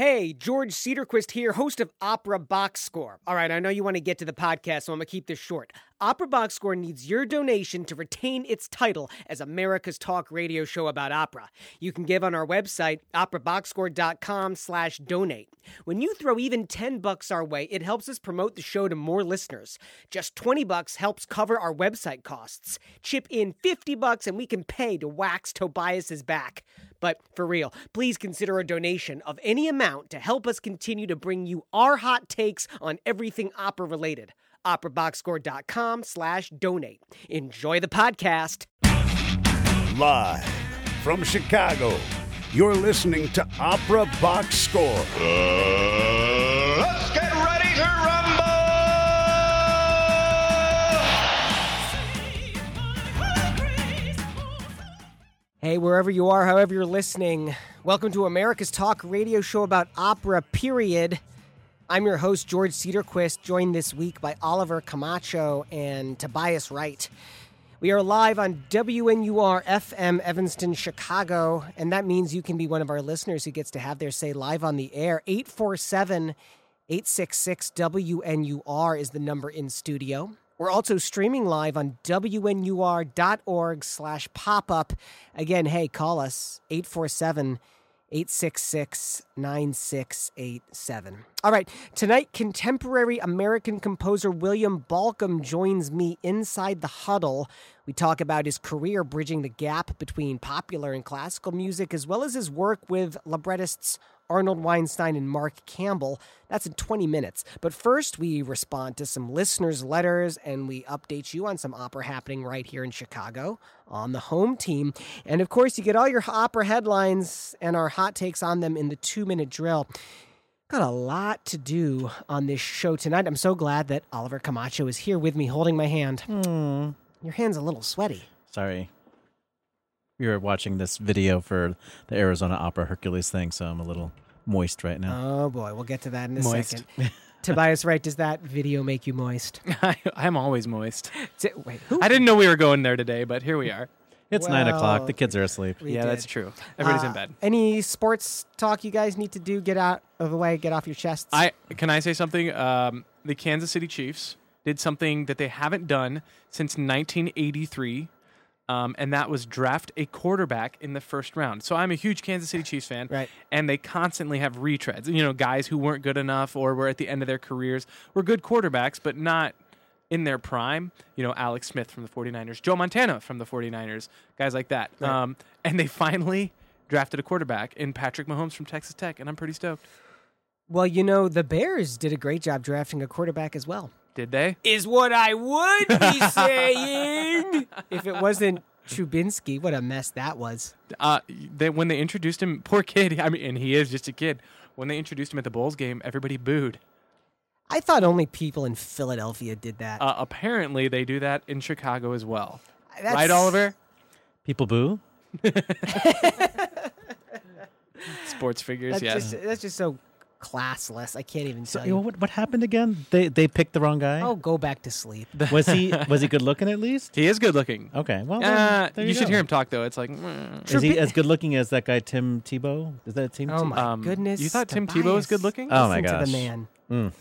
Hey, George Cedarquist here, host of Opera Box Score. All right, I know you want to get to the podcast, so I'm going to keep this short. Opera Box Score needs your donation to retain its title as America's talk radio show about opera. You can give on our website, operaboxscore.com slash donate. When you throw even 10 bucks our way, it helps us promote the show to more listeners. Just 20 bucks helps cover our website costs. Chip in 50 bucks and we can pay to wax Tobias's back. But for real, please consider a donation of any amount to help us continue to bring you our hot takes on everything opera related. OperaBoxScore.com slash donate. Enjoy the podcast. Live from Chicago, you're listening to Opera Box Score. Uh, let's get ready to rumble! Hey, wherever you are, however you're listening, welcome to America's Talk radio show about opera, period. I'm your host, George Cedarquist, joined this week by Oliver Camacho and Tobias Wright. We are live on WNUR FM Evanston, Chicago, and that means you can be one of our listeners who gets to have their say live on the air. 847 866 WNUR is the number in studio. We're also streaming live on WNUR.org slash pop up. Again, hey, call us 847 866 9687. All right, tonight, contemporary American composer William Bolcom joins me inside the huddle. We talk about his career bridging the gap between popular and classical music, as well as his work with librettists Arnold Weinstein and Mark Campbell. That's in 20 minutes. But first, we respond to some listeners' letters and we update you on some opera happening right here in Chicago on the home team. And of course, you get all your opera headlines and our hot takes on them in the two minute drill. Got a lot to do on this show tonight. I'm so glad that Oliver Camacho is here with me holding my hand. Hmm. Your hand's a little sweaty. Sorry. We were watching this video for the Arizona Opera Hercules thing, so I'm a little moist right now. Oh boy, we'll get to that in a Moist. second. Tobias, right? Does that video make you moist? I, I'm always moist. T- Wait, who? I didn't know we were going there today, but here we are. it's nine o'clock. The kids are asleep. Yeah, did. that's true. Everybody's Uh, in bed. Any sports talk you guys need to do? Get out of the way. Get off your chests. I can I say something? Um, the Kansas City Chiefs did something that they haven't done since 1983. Um, and that was draft a quarterback in the first round. So I'm a huge Kansas City Chiefs fan, Right. and they constantly have retreads. You know, guys who weren't good enough or were at the end of their careers were good quarterbacks, but not in their prime. You know, Alex Smith from the 49ers, Joe Montana from the 49ers, guys like that. Right. Um, and they finally drafted a quarterback in Patrick Mahomes from Texas Tech, and I'm pretty stoked. well, you know, the Bears did a great job drafting a quarterback as well. Did they? Is what I would be saying if it wasn't Trubinsky. What a mess that was. Uh, they when they introduced him, poor kid. I mean, and he is just a kid. When they introduced him at the Bulls game, everybody booed. I thought only people in Philadelphia did that. Uh, apparently, they do that in Chicago as well. That's- right, Oliver? People boo. Sports figures, That's yes. just that's just so classless. I can't even So tell you what, what happened again? They they picked the wrong guy. Oh, go back to sleep. Was he was he good looking at least? he is good looking. Okay. Well, then, Uh, there you, should go. hear him talk though. It's like, mm. Is he as good looking as that guy Tim Tebow? Is that Tim? Oh Tebow? my Um, goodness! you thought Tim Tobias. Tebow was good looking? Oh, my Listen to the man. Mm.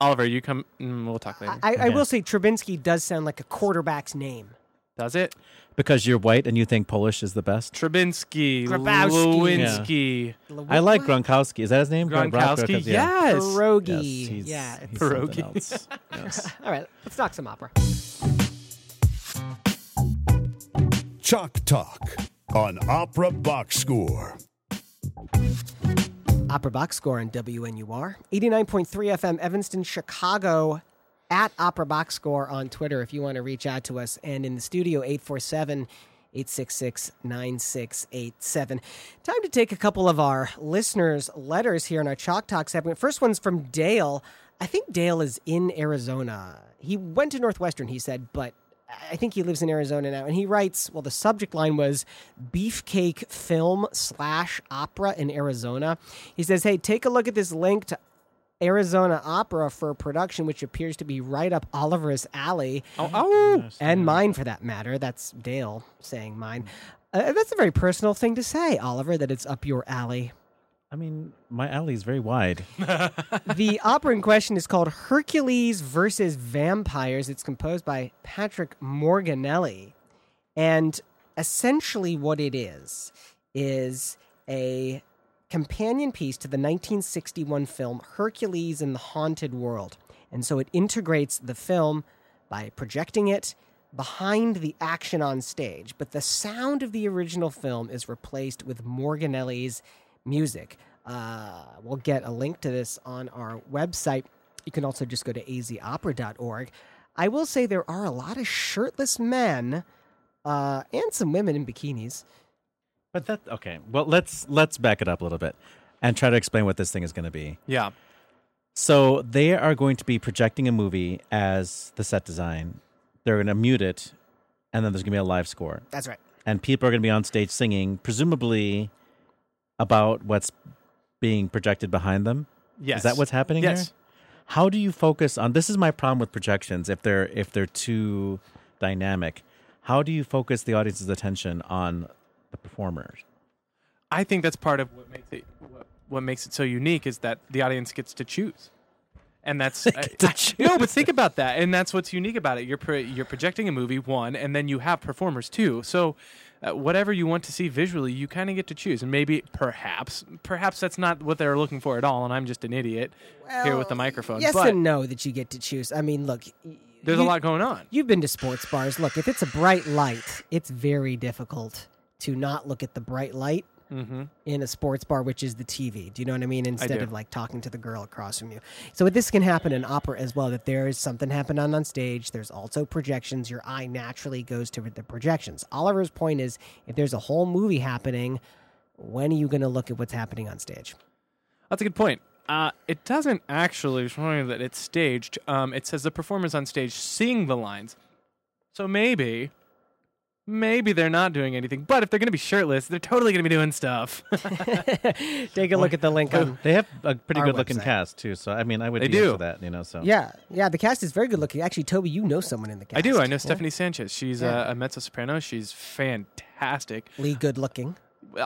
Oliver, you come. Mm, we'll talk later. I, I Okay. will say Trubinsky does sound like a quarterback's name. Does it? Because you're white and you think Polish is the best. Trubinsky, Grabowski. Lewinsky, I like What? Gronkowski. Is that his name? Gron- Gronkowski. Gronkowski, yeah. Yes. Pierogi. Yes, he's, yeah. he's Pierogi. else. Yes. All right, let's talk some opera. Chalk Talk on Opera Box Score. Opera Box Score on WNUR. 89.3 FM, Evanston, Chicago. At Opera Box Score on Twitter if you want to reach out to us. And in the studio, 847 866 9687. Time to take a couple of our listeners' letters here in our Chalk Talk segment. First one's from Dale. I think Dale is in Arizona. He went to Northwestern, he said, but I think he lives in Arizona now. And he writes, well, the subject line was Beefcake Film slash Opera in Arizona. He says, hey, take a look at this link to Arizona Opera for a production which appears to be right up Oliver's alley. Oh, oh. And mine, for that matter. That's Dale saying mine. Uh, that's a very personal thing to say, Oliver, that it's up your alley. I mean, my alley is very wide. the opera in question is called Hercules versus Vampires. It's composed by Patrick Morganelli. And essentially, what it is, is a companion piece to the 1961 film Hercules in the Haunted World. And so it integrates the film by projecting it behind the action on stage. But the sound of the original film is replaced with Morganelli's music. Uh, we'll get a link to this on our website. You can also just go to azopera.org. I will say there are a lot of shirtless men uh, and some women in bikinis. But that okay. Well, let's let's back it up a little bit and try to explain what this thing is going to be. Yeah. So they are going to be projecting a movie as the set design. They're going to mute it, and then there's going to be a live score, That's right. and people are going to be on stage singing, presumably about what's being projected behind them. Yes. Is that what's happening Yes. here? How do you focus on this is my problem with projections if they're if they're too dynamic. How do you focus the audience's attention on the performers? I think that's part of what makes it what, what makes it so unique is that the audience gets to choose. And that's I- get to I- no, but think about that, and that's what's unique about it. You're pro, you're projecting a movie one, and then you have performers too. So, uh, whatever you want to see visually, you kind of get to choose. And maybe, perhaps, perhaps that's not what they're looking for at all, and I'm just an idiot here with the microphone. Yes but and no that you get to choose. I mean, look, there's a lot going on. You've been to sports bars. Look, if it's a bright light, it's very difficult to not look at the bright light Mm-hmm. in a sports bar, which is the TV. Do you know what I mean? Instead do. of like talking to the girl across from you. So this can happen in opera as well. That there is something happening on stage. There's also projections. Your eye naturally goes to the projections. Oliver's point is, if there's a whole movie happening, when are you going to look at what's happening on stage? That's a good point. Uh, it doesn't actually show you that it's staged. Um, it says the performers on stage sing the lines. So maybe, maybe they're not doing anything. But if they're going to be shirtless, they're totally going to be doing stuff. Take a look at the link on. They have a pretty Our good looking website. cast too. So I mean, I would They be do. into that, you know. So Yeah, yeah. The cast is very good looking. Actually, Toby, you know someone in the cast. I do. I know Yeah. Stephanie Sanchez. She's Yeah. uh, a mezzo soprano. She's fantastic. Lee, good looking.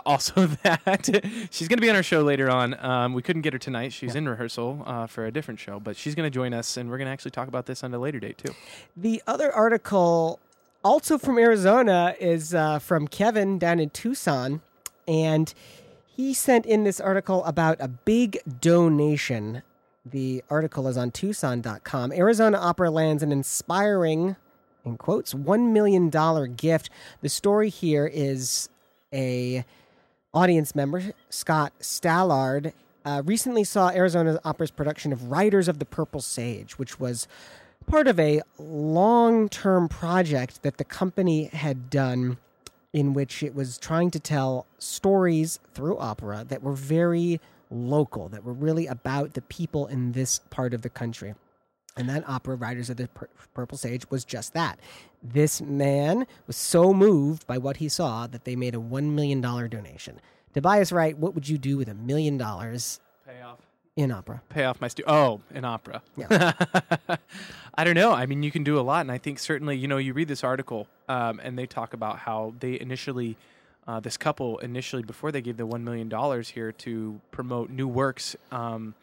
Also, that she's going to be on our show later on. Um, we couldn't get her tonight. She's in rehearsal uh, for a different show, but she's going to join us, and we're going to actually talk about this on a later date too. The other article, also from Arizona, is uh, from Kevin down in Tucson. And he sent in this article about a big donation. The article is on Tucson.com. Arizona Opera lands an inspiring, in quotes, $1 million gift. The story here is a audience member, Scott Stallard, uh, recently saw Arizona Opera's production of Riders of the Purple Sage, which was part of a long term project that the company had done in which it was trying to tell stories through opera that were very local, that were really about the people in this part of the country. And that opera, Riders of the Pur- Purple Sage, was just that. This man was so moved by what he saw that they made a $1 million donation. Tobias Wright, what would you do with a million dollars Pay off. In opera? pay off my stu- oh in opera. Yeah. i don't know. I mean you can do a lot and i think certainly you know you read this article um, and they talk about how they initially uh, this couple initially before they gave the $1 million here to promote new works um,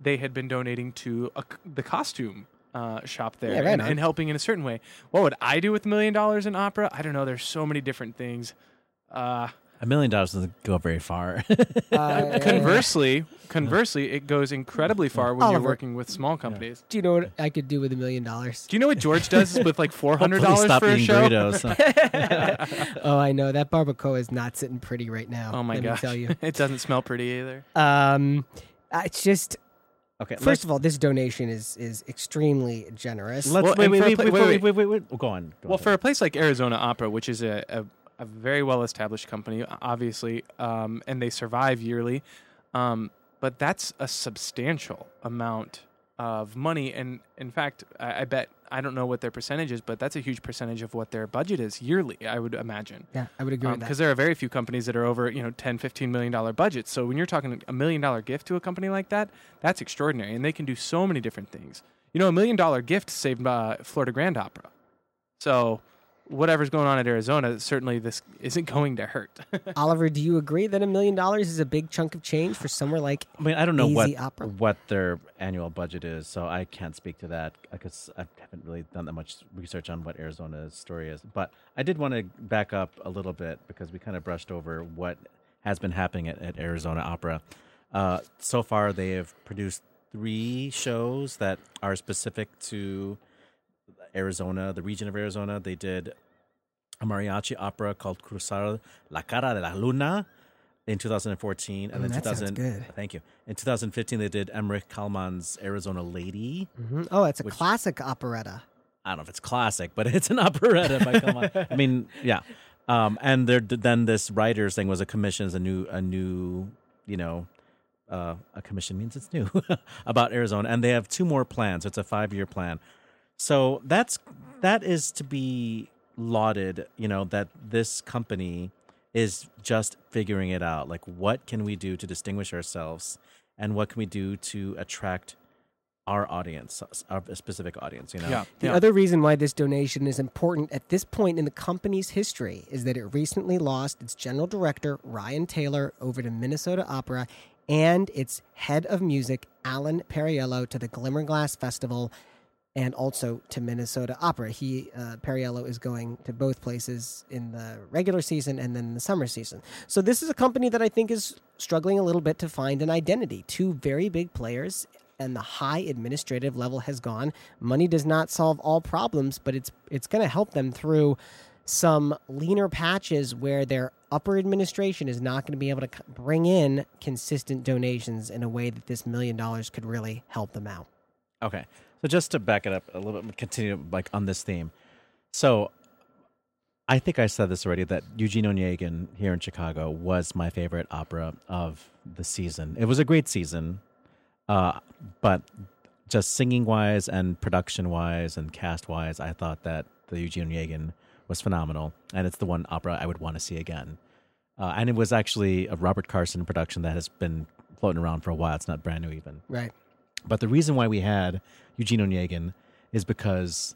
they had been donating to a the costume uh, shop there Yeah, right and, and helping in a certain way. What would i do with a million dollars in opera? I don't know. There's so many different things. Uh, a million dollars doesn't go very far. Uh, conversely conversely it goes incredibly far when you're working with small companies do you know what I could do with a million dollars? Do you know what George does with like four hundred dollars stop for a show? burritos. Oh, I know that barbacoa is not sitting pretty right now. Oh my let gosh, me tell you. it doesn't smell pretty either. Um, it's just okay, first of all, this donation is is extremely generous. let's Well, wait, and wait, for a wait, pla- wait, wait, wait, wait, wait, wait, Go on. Go Well, on. for a place like Arizona Opera, which is a a, a very well established company, obviously, um, and they survive yearly, um, but that's a substantial amount of money. And in fact, I, I bet I don't know what their percentage is, but that's a huge percentage of what their budget is yearly. I would imagine. yeah, I would agree with that. because there are very few companies that are over you know 10 15 million dollar budgets so when you're talking a million dollar gift to a company like that that's extraordinary and they can do so many different things you know a million dollar gift saved uh, florida grand opera so whatever's going on at Arizona, certainly this isn't going to hurt. Oliver, do you agree that a million dollars is a big chunk of change for somewhere like I mean, I don't know what Opera? what their annual budget is, so I can't speak to that because I haven't really done that much research on what Arizona's story is. But I did want to back up a little bit because we kind of brushed over what has been happening at, at Arizona Opera. Uh, so far, they have produced three shows that are specific to Arizona, the region of Arizona. They did a mariachi opera called Cruzar la Cara de la Luna in 2014, and Mm, then sounds 2000. good. Thank you. In 2015, they did Emmerich Kalman's Arizona Lady. Mhm. Oh, it's a classic operetta. I don't know if it's classic, but it's an operetta by Kalman. I mean, yeah. Um, and there, then this Riders thing was a commission, is a new, a new, you know, uh, a commission means it's new about Arizona, and they have two more plans. It's a five year plan. So that's that is to be lauded. You know that this company is just figuring it out. Like, what can we do to distinguish ourselves, and what can we do to attract our audience, our specific audience? You know, Yeah. The other reason why this donation is important at this point in the company's history is that it recently lost its general director, Ryan Taylor, over to Minnesota Opera and its head of music, Alan Perriello, to the Glimmerglass Festival and also to Minnesota Opera. He, uh, is going to both places in the regular season and then the summer season. So this is a company that I think is struggling a little bit to find an identity. Two very big players and the high administrative level has gone. Money does not solve all problems, but it's it's going to help them through some leaner patches where their upper administration is not going to be able to bring in consistent donations in a way that this million dollars could really help them out. Okay. So just to back it up a little bit, continue like on this theme. So I think I said this already that Eugene Onegin here in Chicago was my favorite opera of the season. It was a great season, uh, but just singing wise and production wise and cast wise, I thought that the Eugene Onegin was phenomenal, and it's the one opera I would want to see again. Uh, and it was actually a Robert Carsen production that has been floating around for a while. It's not brand new even. Right. But the reason why we had Eugene Onegin is because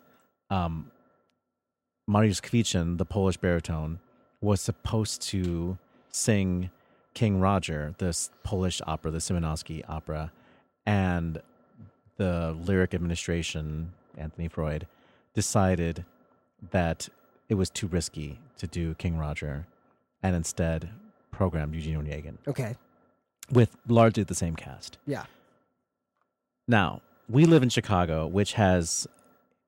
um, Mariusz Kwiecien, the Polish baritone, was supposed to sing King Roger, this Polish opera, the Szymanowski opera, and the lyric administration, Anthony Freud, decided that it was too risky to do King Roger, and instead programmed Eugene Onegin Okay. with largely the same cast. Yeah. Now, we live in Chicago, which has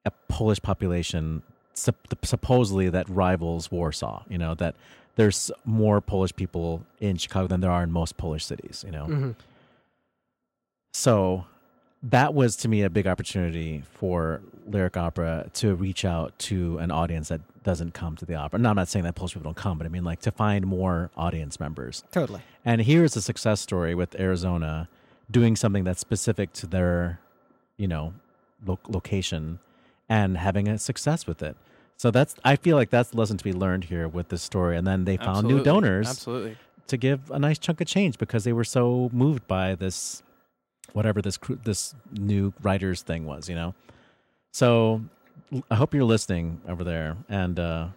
a Polish population supposedly that rivals Warsaw. You know, that there's more Polish people in Chicago than there are in most Polish cities, you know. Mhm. So that was to me a big opportunity for lyric opera to reach out to an audience that doesn't come to the opera. No, I'm not saying that Polish people don't come, but I mean like to find more audience members. Totally. And here's a success story with Arizona doing something that's specific to their, you know, lo- location and having a success with it. So that's I feel like that's the lesson to be learned here with this story. And then they found new donors Absolutely. to give a nice chunk of change because they were so moved by this whatever this cru- this new Riders thing was, you know. So I hope you're listening over there and uh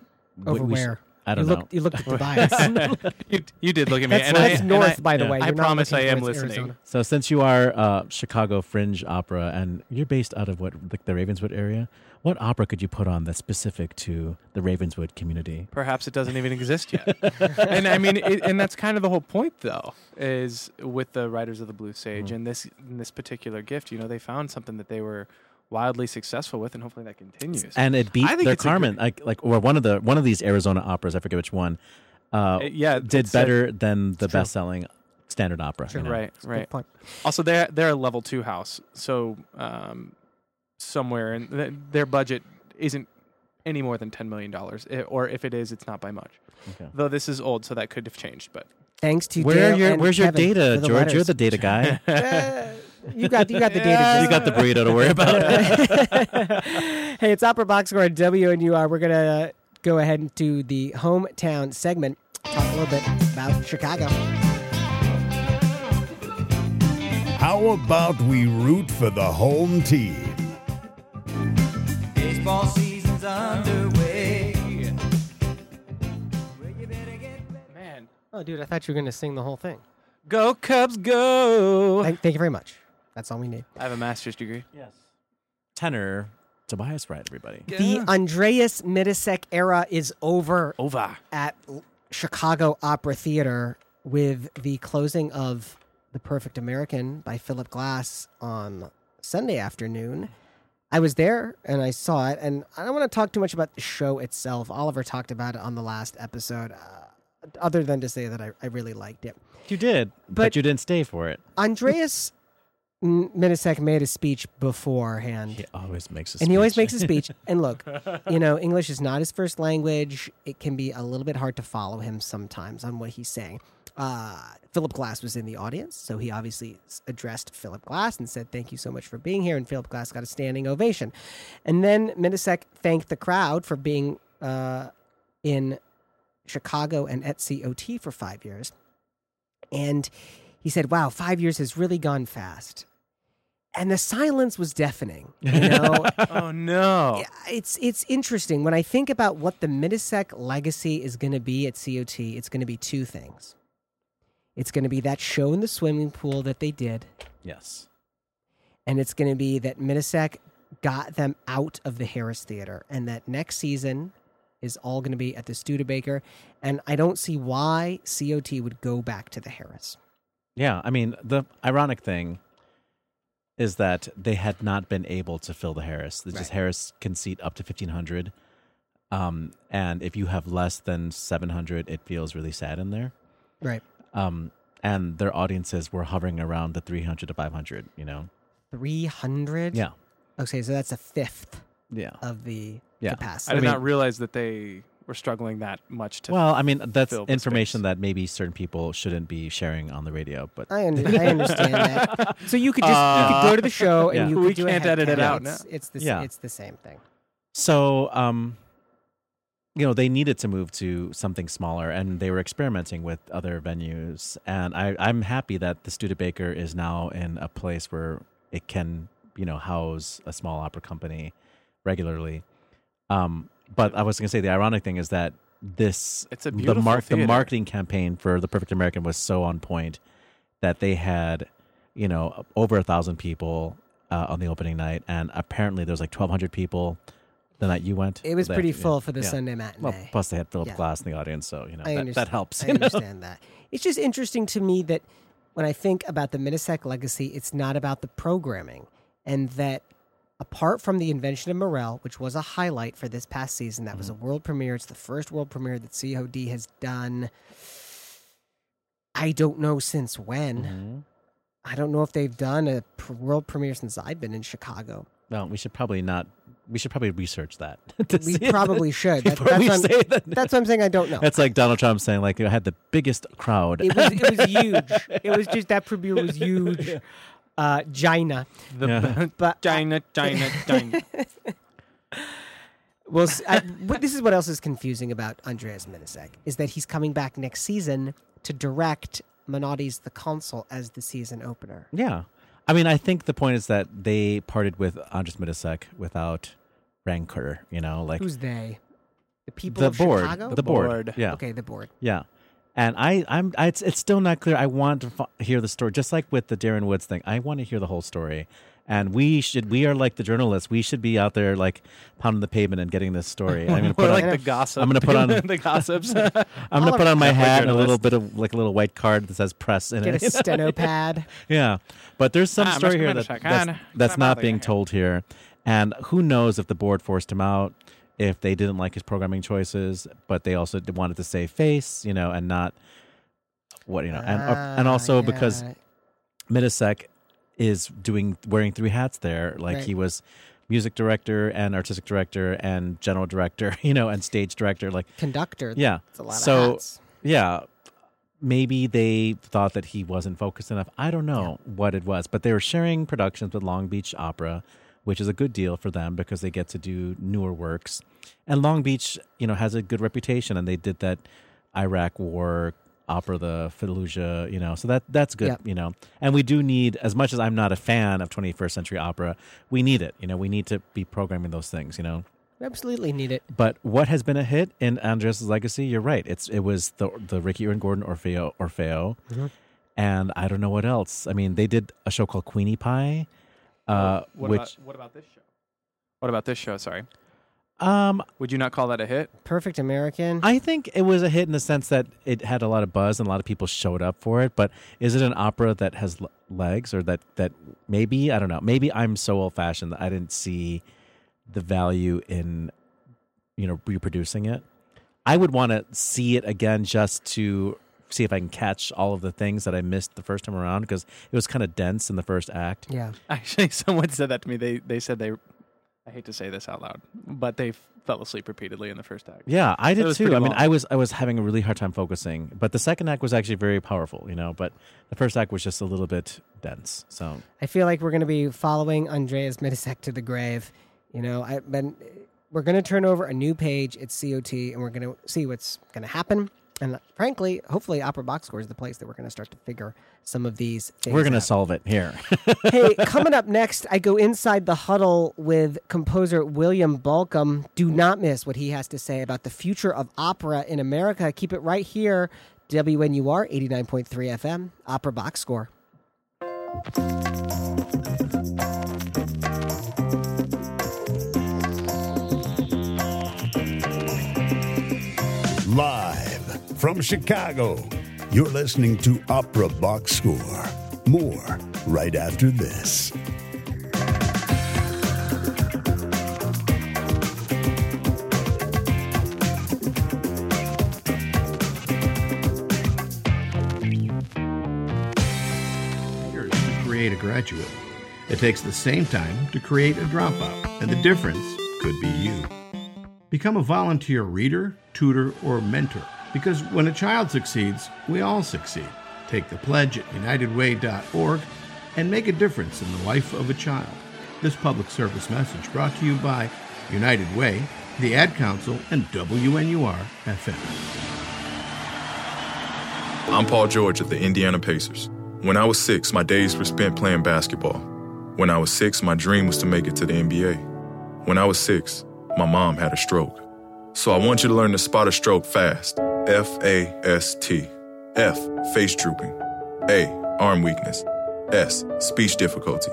Over we sh- where? I don't you know. looked, You looked at Tobias. you, you did look at me. That's, and that's I, and north, I- by the yeah. way. I You're not promise I am listening. Arizona. So since you are uh, Chicago Fringe Opera and you're based out of what like the Ravenswood area, what opera could you put on that's specific to the Ravenswood community? Perhaps it doesn't even exist yet. and I mean, it, and that's kind of the whole point, though, is with the writers of the Blue Sage Mm-hmm. and this in this particular gift. You know, they found something that they were wildly successful with, and hopefully that continues. And it beat I think their it's a Carmen, good- like like or one of the one of these Arizona operas, I forget which one, uh, Uh, yeah, did it's a- better than the best selling standard opera. Sure. you know? right, Good right. point. Also, they're they're a level two house, so um, somewhere and th- their budget isn't any more than ten million dollars, or if it is, it's not by much. Okay. Though this is old, so that could have changed. But Thanks to Where are Dale your and where's your data, for the George? You're the data guy. you got you got the data. You got the burrito to worry about. hey, it's Opera Box Score at WNUR. We're gonna go ahead and do the hometown segment. Talk a little bit about Chicago. How about we root for the home team? Baseball season's underway. Man, oh, dude, I thought you were going to sing the whole thing. Go Cubs, go! Thank, thank you very much. That's all we need. I have a master's degree. Yes. Tenor Tobias Wright, everybody. The Andreas Mitisek era is over Over. at Chicago Opera Theater with the closing of The Perfect American by Philip Glass on Sunday afternoon. I was there and I saw it, and I don't want to talk too much about the show itself. Oliver talked about it on the last episode, uh, other than to say that I, I really liked it. You did, but, But- you didn't stay for it. Andreas M- Mitisek made a speech beforehand. He always makes a speech. and he always makes a speech. And look, you know, English is not his first language. It can be a little bit hard to follow him sometimes on what he's saying. Uh, Philip Glass was in the audience, so he obviously addressed Philip Glass and said, "Thank you so much for being here." And Philip Glass got a standing ovation. And then Mitisek thanked the crowd for being uh, in Chicago and at COT for five years. And he said, "Wow, five years has really gone fast." And the silence was deafening. You know, Oh no. it's it's interesting when I think about what the Mitisek legacy is going to be at COT. It's going to be two things. It's going to be that show in the swimming pool that they did, Yes. and it's going to be that Mitisek got them out of the Harris Theater, and that next season is all going to be at the Studebaker. And I don't see why COT would go back to the Harris. Yeah, I mean, the ironic thing is that they had not been able to fill the Harris. It's just Right. Harris can seat up to 1500. Um, and if you have less than 700, it feels really sad in there. Right. Um, and their audiences were hovering around the 300 to 500, you know? Three hundred. Yeah. Okay, so that's a fifth Yeah. of the Yeah. capacity. I did mean- not realize that they were struggling that much to. Well, I mean, that's information space. that maybe certain people shouldn't be sharing on the radio, but I, under, I understand that. So you could just you could go to the show and Yeah. you We do can't head edit it out It's, it's the Yeah. it's the same thing. So, um, you know, they needed to move to something smaller, and they were experimenting with other venues. And I, I'm happy that the Studebaker is now in a place where it can, you know, house a small opera company regularly. Um, but I was going to say the ironic thing is that this It's a the beautiful the marketing campaign for the Perfect American was so on point that they had, you know, over a thousand people uh, on the opening night, and apparently there was like 1,200 people the night you went. It was That- pretty yeah, full for the yeah. Sunday matinee. Well, plus they had Philip Yeah. Glass in the audience, so you know that, that helps. I you know? understand that. It's just interesting to me that when I think about the Mitisek legacy, it's not about the programming, and that apart from the invention of Morel, which was a highlight for this past season, that was a Mm-hmm. world premiere. It's the first world premiere that COT has done. I don't know since when. Mhm. I don't know if they've done a pr- world premiere since I've been in Chicago. Well, we should probably not. We should probably research that. We probably should. That- that's, we what I'm, say that. that's what I'm saying. I don't know. That's like Donald Trump saying, like, I had the biggest crowd. It was it was huge. It was just that premiere was huge. Uh, Gina, the Yeah. but China, China, China. well, s- I- but this is what else is confusing about Andreas Mitisek is that he's coming back next season to direct Menotti's The Consul as the season opener. yeah. I mean, I think the point is that they parted with Andres Mitisek without rancor, you know, like Who's they? The people the of board. Chicago. The board. board. Yeah. Okay, the board. Yeah. And I, I'm, I, it's, it's still not clear. I want to f- hear the story, just like with the Darren Woods thing. I want to hear the whole story. And we should, we are like the journalists. We should be out there like pounding the pavement and getting this story. I'm gonna We're put like on, the gossip. I'm gonna put on- the gossips. I'm gonna Oliver- put on my hat and a little bit of like a little white card that says press in Get it. a steno pad. yeah, but there's some Ah, story here that, that's, ah, that's not being here. told here, and who knows if the board forced him out, if they didn't like his programming choices, but they also wanted to save face, you know, and not what you know, and uh, and Ah, also because yeah. Mitisek is doing wearing three hats there. Like Right. he was music director and artistic director and general director, you know, and stage director. Like conductor. yeah, it's a lot so yeah, maybe they thought that he wasn't focused enough. I don't know what it was, but they were sharing productions with Long Beach Opera, which is a good deal for them because they get to do newer works. And Long Beach, you know, has a good reputation, and they did that Iraq War opera, the Fallujah, you know, so that that's good, Yep. you know. And we do need, as much as I'm not a fan of 21st century opera, we need it. You know, we need to be programming those things. You know, We absolutely need it. But what has been a hit in Andres' legacy? You're right. It's it was the the Ricky Ian Gordon Orfeo Orfeo, Mm-hmm. and I don't know what else. I mean, they did a show called Queenie Pie, uh, What which about what about this show? What about this show? Sorry, um would you not call that a hit? Perfect American. I think it was a hit in the sense that it had a lot of buzz and a lot of people showed up for it. But is it an opera that has l- legs, or that that maybe I don't know? Maybe I'm so old fashioned that I didn't see the value in you know reproducing it. I would want to see it again just to see if I can catch all of the things that I missed the first time around because it was kind of dense in the first act. yeah. Actually, someone said that to me. They they said they. I hate to say this out loud, but they fell asleep repeatedly in the first act. Yeah, I did too. I mean. I was I was having a really hard time focusing, but the second act was actually very powerful, you know. But the first act was just a little bit dense. So I feel like we're going to be following Andreas Mitisek to the grave. You know, I've been. We're going to turn over a new page at COT, and we're going to see what's going to happen. And uh, frankly, hopefully, Opera Box Score is the place that we're going to start to figure some of these things. we're gonna solve it here. hey, coming up next, I go inside the huddle with composer William Bolcom. Do not miss what he has to say about the future of opera in America. Keep it right here, WNUR 89.3 FM, Opera Box Score. From Chicago, you're listening to Opera Box Score. More right after this. to create a graduate. It takes the same time to create a dropout, and the difference could be you. Become a volunteer reader, tutor, or mentor because when a child succeeds, we all succeed. Take the pledge at unitedway.org and make a difference in the life of a child. This public service message brought to you by United Way, the Ad Council, and WNUR FM. I'm Paul George of the Indiana Pacers. When I was six, my days were spent playing basketball. When I was six, my dream was to make it to the NBA. When I was six, my mom had a stroke. So I want you to learn to spot a stroke fast. F A S T. F, face drooping. A, arm weakness. S, speech difficulty.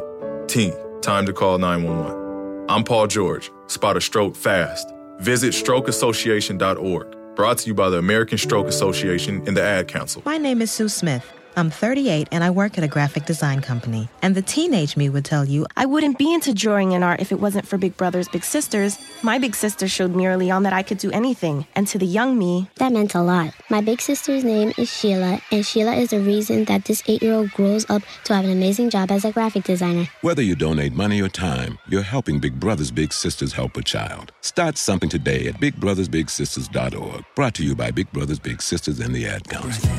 T, time to call 911. I'm Paul George. Spot a stroke fast. Visit strokeassociation.org. Brought to you by the American Stroke Association and the Ad Council. My name is Sue Smith. I'm 38 and I work at a graphic design company. And the teenage me would tell you, I wouldn't be into drawing and art if it wasn't for Big Brothers Big Sisters. My big sister showed me early on that I could do anything. And to the young me, That meant a lot. My big sister's name is Sheila, and Sheila is the reason that this eight year old grows up to have an amazing job as a graphic designer. Whether you donate money or time, you're helping Big Brothers Big Sisters help a child. Start something today at bigbrothersbigsisters.org. Brought to you by Big Brothers Big Sisters and the Ad Council.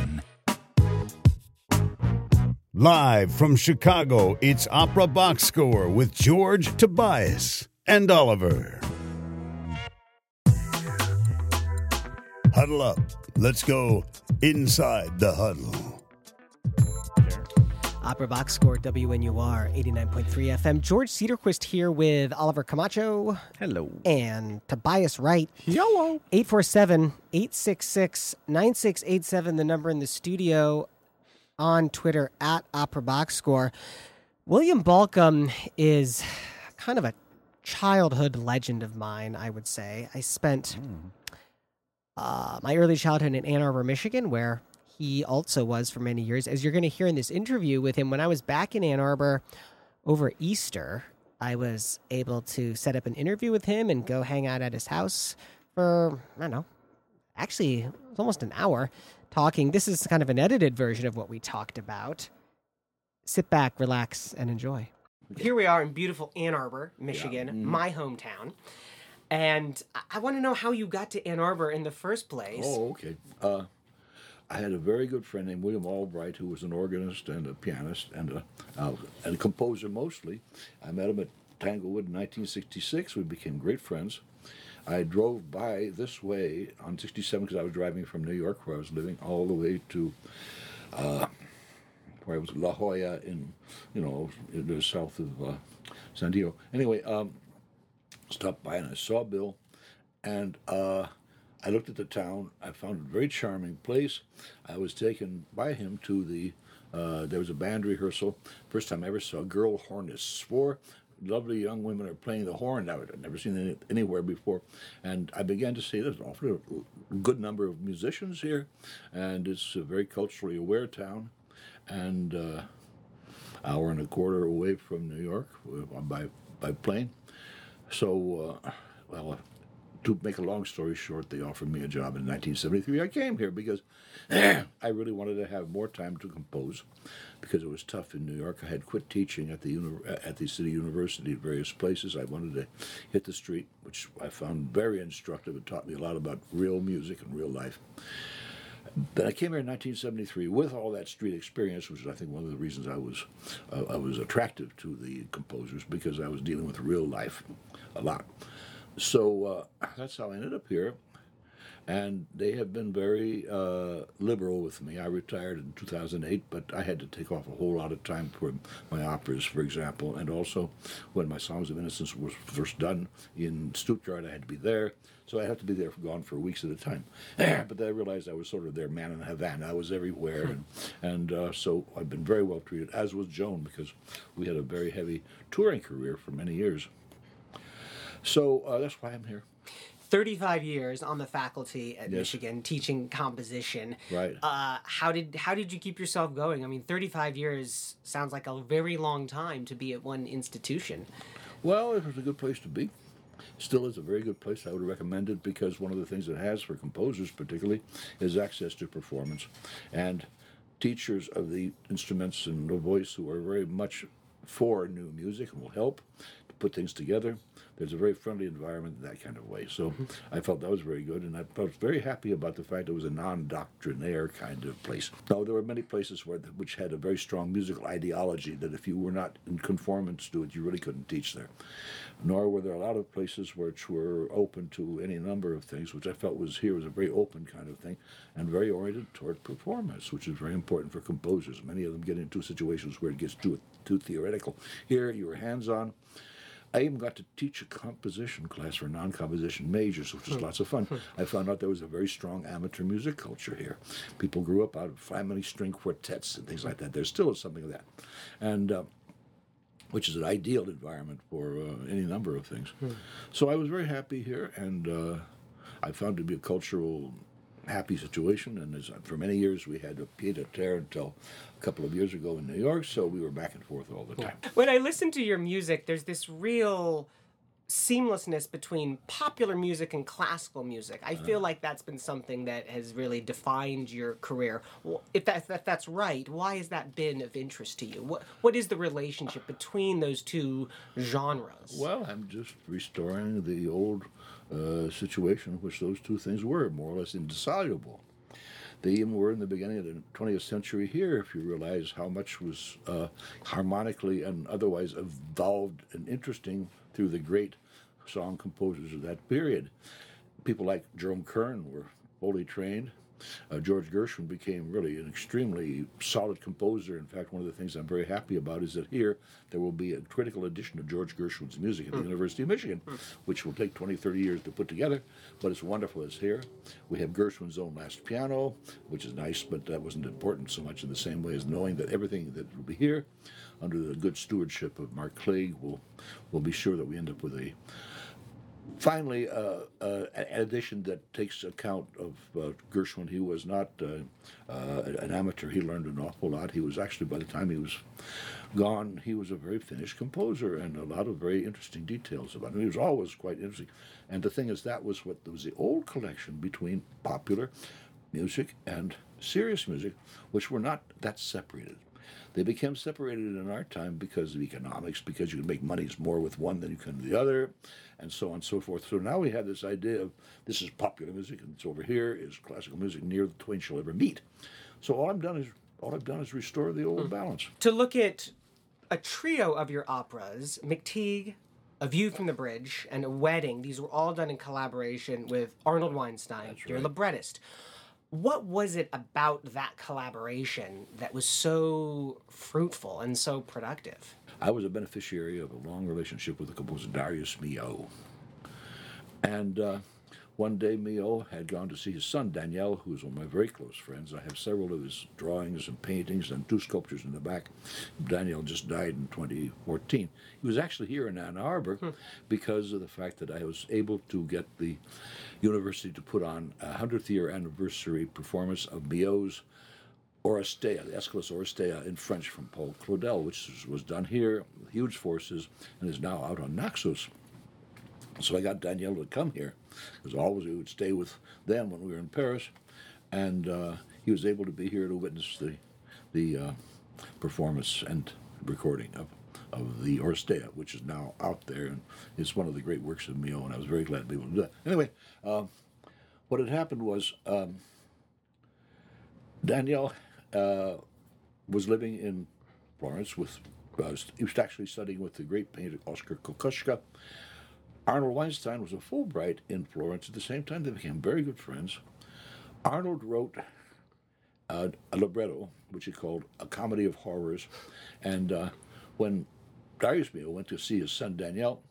Live from Chicago, it's Opera Box Score with George Tobias and Oliver. Huddle up. Let's go inside the huddle. Opera Box Score, WNUR 89.3 FM. George Cedarquist here with Oliver Camacho Hello. and Tobias Wright. Hello. 847 866 9687, the number in the studio on Twitter at Opera Box Score. William Bolcom is kind of a childhood legend of mine, I would say. I spent uh, my early childhood in Ann Arbor, Michigan, where he also was for many years. As you're going to hear in this interview with him, when I was back in Ann Arbor over Easter, I was able to set up an interview with him and go hang out at his house for, I don't know, actually, it was almost an hour talking. This is kind of an edited version of what we talked about. Sit back, relax, and enjoy. Here we are in beautiful Ann Arbor, Michigan, my hometown. And I- I want to know how you got to Ann Arbor in the first place. Oh, okay. Uh, I had a very good friend named William Albright, who was an organist and a pianist and a, uh, and a composer mostly. I met him at Tanglewood in 1966. We became great friends. I drove by this way on 67 because I was driving from New York, where I was living, all the way to uh, where I was La Jolla in, you know, in the south of uh, San Diego. Anyway, um, stopped by and I saw Bill, and uh, I looked at the town. I found it a very charming place. I was taken by him to the. Uh, there was a band rehearsal. First time I ever saw a girl hornists. Four lovely young women are playing the horn. Now I've never seen it anywhere before, and I began to see there's an awfully good number of musicians here, and it's a very culturally aware town, and uh, hour and a quarter away from New York uh, by by plane. So, uh, well, to make a long story short, they offered me a job in 1973. I came here because I really wanted to have more time to compose because it was tough in New York. I had quit teaching at the uni- at the city university at various places. I wanted to hit the street, which I found very instructive. It taught me a lot about real music and real life. But I came here in 1973 with all that street experience, which is, I think, one of the reasons I was uh, I was attractive to the composers because I was dealing with real life a lot. So uh, that's how I ended up here. And they have been very uh, liberal with me. I retired in 2008, but I had to take off a whole lot of time for my operas, for example. And also, when my Songs of Innocence was first done in Stuttgart, I had to be there. So I had to be there for, gone for weeks at a time. but then I realized I was sort of their man in Havana. I was everywhere. and and uh, so I've been very well treated, as was Joan, because we had a very heavy touring career for many years. So uh, that's why I'm here. 35 years on the faculty at Yes. Michigan teaching composition. Right. Uh, how did how did you keep yourself going? I mean, 35 years sounds like a very long time to be at one institution. Well, it was a good place to be. Still is a very good place. I would recommend it because one of the things it has for composers, particularly, is access to performance. And teachers of the instruments and the voice who are very much for new music and will help to put things together. There's a very friendly environment in that kind of way. So mm-hmm. I felt that was very good, and I felt very happy about the fact it was a non-doctrinaire kind of place. Now there were many places where which had a very strong musical ideology that if you were not in conformance to it, you really couldn't teach there. Nor were there a lot of places which were open to any number of things, which I felt was here was a very open kind of thing, and very oriented toward performance, which is very important for composers. Many of them get into situations where it gets too too theoretical. Here you were hands-on. I even got to teach a composition class for non-composition majors, which was lots of fun. I found out there was a very strong amateur music culture here. People grew up out of family string quartets and things like that. There still is something of that, and uh, which is an ideal environment for uh, any number of things. So I was very happy here, and uh, I found it to be a cultural happy situation. And as, for many years, we had a pied a terre until a couple of years ago in New York, so we were back and forth all the time. When I listen to your music, there's this real seamlessness between popular music and classical music. I feel uh-huh. like that's been something that has really defined your career. If that's, if that's right, why has that been of interest to you? What what is the relationship between those two genres? Well, I'm just restoring the old uh, situation in which those two things were more or less indissoluble. They even were in the beginning of the 20th century here, if you realize how much was uh, harmonically and otherwise evolved and interesting through the great song composers of that period. People like Jerome Kern were fully trained. Uh, George Gershwin became really an extremely solid composer. In fact, one of the things I'm very happy about is that here there will be a critical edition of George Gershwin's music at the University of Michigan, which will take 20, 30 years to put together, but it's wonderful it's here. We have Gershwin's own last piano, which is nice, but that wasn't important so much in the same way as knowing that everything that will be here, under the good stewardship of Mark Clague, will will be sure that we end up with a finally, uh, uh, an edition that takes account of uh, Gershwin. He was not uh, uh, an amateur. He learned an awful lot. He was actually, by the time he was gone, he was a very finished composer and a lot of very interesting details about him. He was always quite interesting. And the thing is, that was what was the old collection between popular music and serious music, which were not that separated. They became separated in our time because of economics, because you can make monies more with one than you can with the other, and so on and so forth. So now we have this idea of this is popular music and it's over here is classical music. Near the twain shall ever meet. So all I've done is all I've done is restore the old hmm. balance. To look at a trio of your operas, McTeague, A View from the Bridge, and A Wedding, these were all done in collaboration with Arnold Weinstein, your librettist. What was it about that collaboration that was so fruitful and so productive? I was a beneficiary of a long relationship with the composer Darius Milhaud. And uh, one day, Milhaud had gone to see his son, Daniel, who is one of my very close friends. I have several of his drawings and paintings and two sculptures in the back. Daniel just died in 2014. He was actually here in Ann Arbor hmm. because of the fact that I was able to get the university to put on a 100th year anniversary performance of Milhaud's Oresteia, the Aeschylus Oresteia in French from Paul Claudel, which was- was done here huge forces and is now out on Naxos. So I got Danielle to come here, because always we would stay with them when we were in Paris, and uh, he was able to be here to witness the the uh, performance and recording of of the Oresteia, which is now out there, and it's one of the great works of Milhaud, and I was very glad to be able to do that. Anyway, um, what had happened was um, Daniel uh, was living in Florence with. Uh, he was actually studying with the great painter Oskar Kokoschka. Arnold Weinstein was a Fulbright in Florence at the same time. They became very good friends. Arnold wrote uh, a libretto, which he called A Comedy of Horrors. And uh, when Darius Milhaud went to see his son Daniel,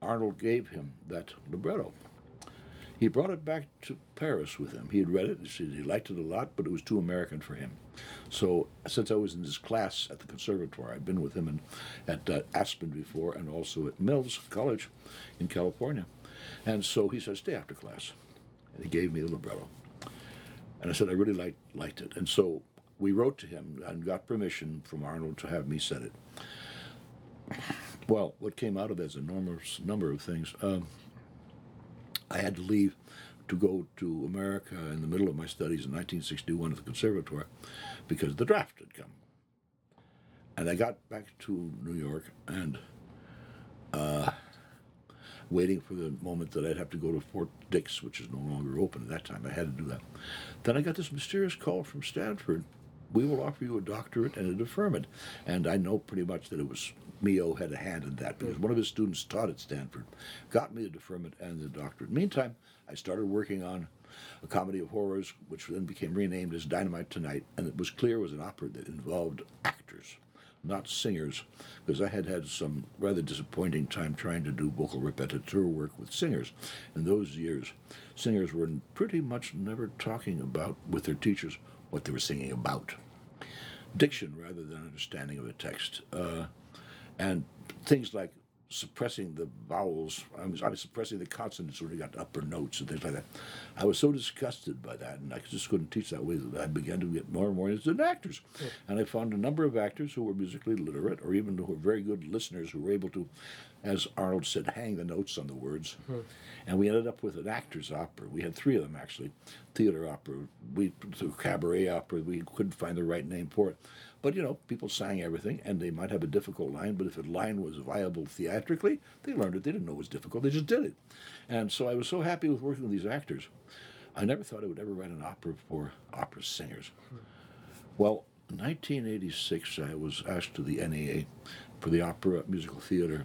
Arnold gave him that libretto. He brought it back to Paris with him. He had read it. He said he liked it a lot, but it was too American for him. So, since I was in his class at the conservatoire, I'd been with him in, at uh, Aspen before and also at Mills College in California. And so he said, stay after class. And he gave me the libretto. And I said, I really liked, liked it. And so we wrote to him and got permission from Arnold to have me set it. Well, what came out of it is an enormous number of things. Um, I had to leave to go to America in the middle of my studies in 1961 at the conservatoire because the draft had come. And I got back to New York and uh, waiting for the moment that I'd have to go to Fort Dix, which is no longer open at that time. I had to do that. Then I got this mysterious call from Stanford. We will offer you a doctorate and a deferment. And I know pretty much that it was Milhaud had a hand in that because one of his students taught at Stanford, got me the deferment and the doctorate. Meantime, I started working on a comedy of horrors, which then became renamed as Dynamite Tonight, and it was clear was an opera that involved actors, not singers, because I had had some rather disappointing time trying to do vocal repetiteur work with singers. In those years, singers were pretty much never talking about with their teachers what they were singing about. Diction rather than understanding of a text. Uh, and things like suppressing the vowels. I was, I was suppressing the consonants when we got upper notes and things like that. I was so disgusted by that, and I just couldn't teach that way that I began to get more and more interested in actors. And I found a number of actors who were musically literate, or even who were very good listeners, who were able to, as Arnold said, hang the notes on the words. Hmm. And we ended up with an actors' opera. We had three of them actually, theater opera. We cabaret opera. We couldn't find the right name for it. But you know, people sang everything, and they might have a difficult line, but if a line was viable theatrically, they learned it. They didn't know it was difficult; they just did it. And so I was so happy with working with these actors. I never thought I would ever write an opera for opera singers. Well, 1986, I was asked to the NEA for the opera musical theater.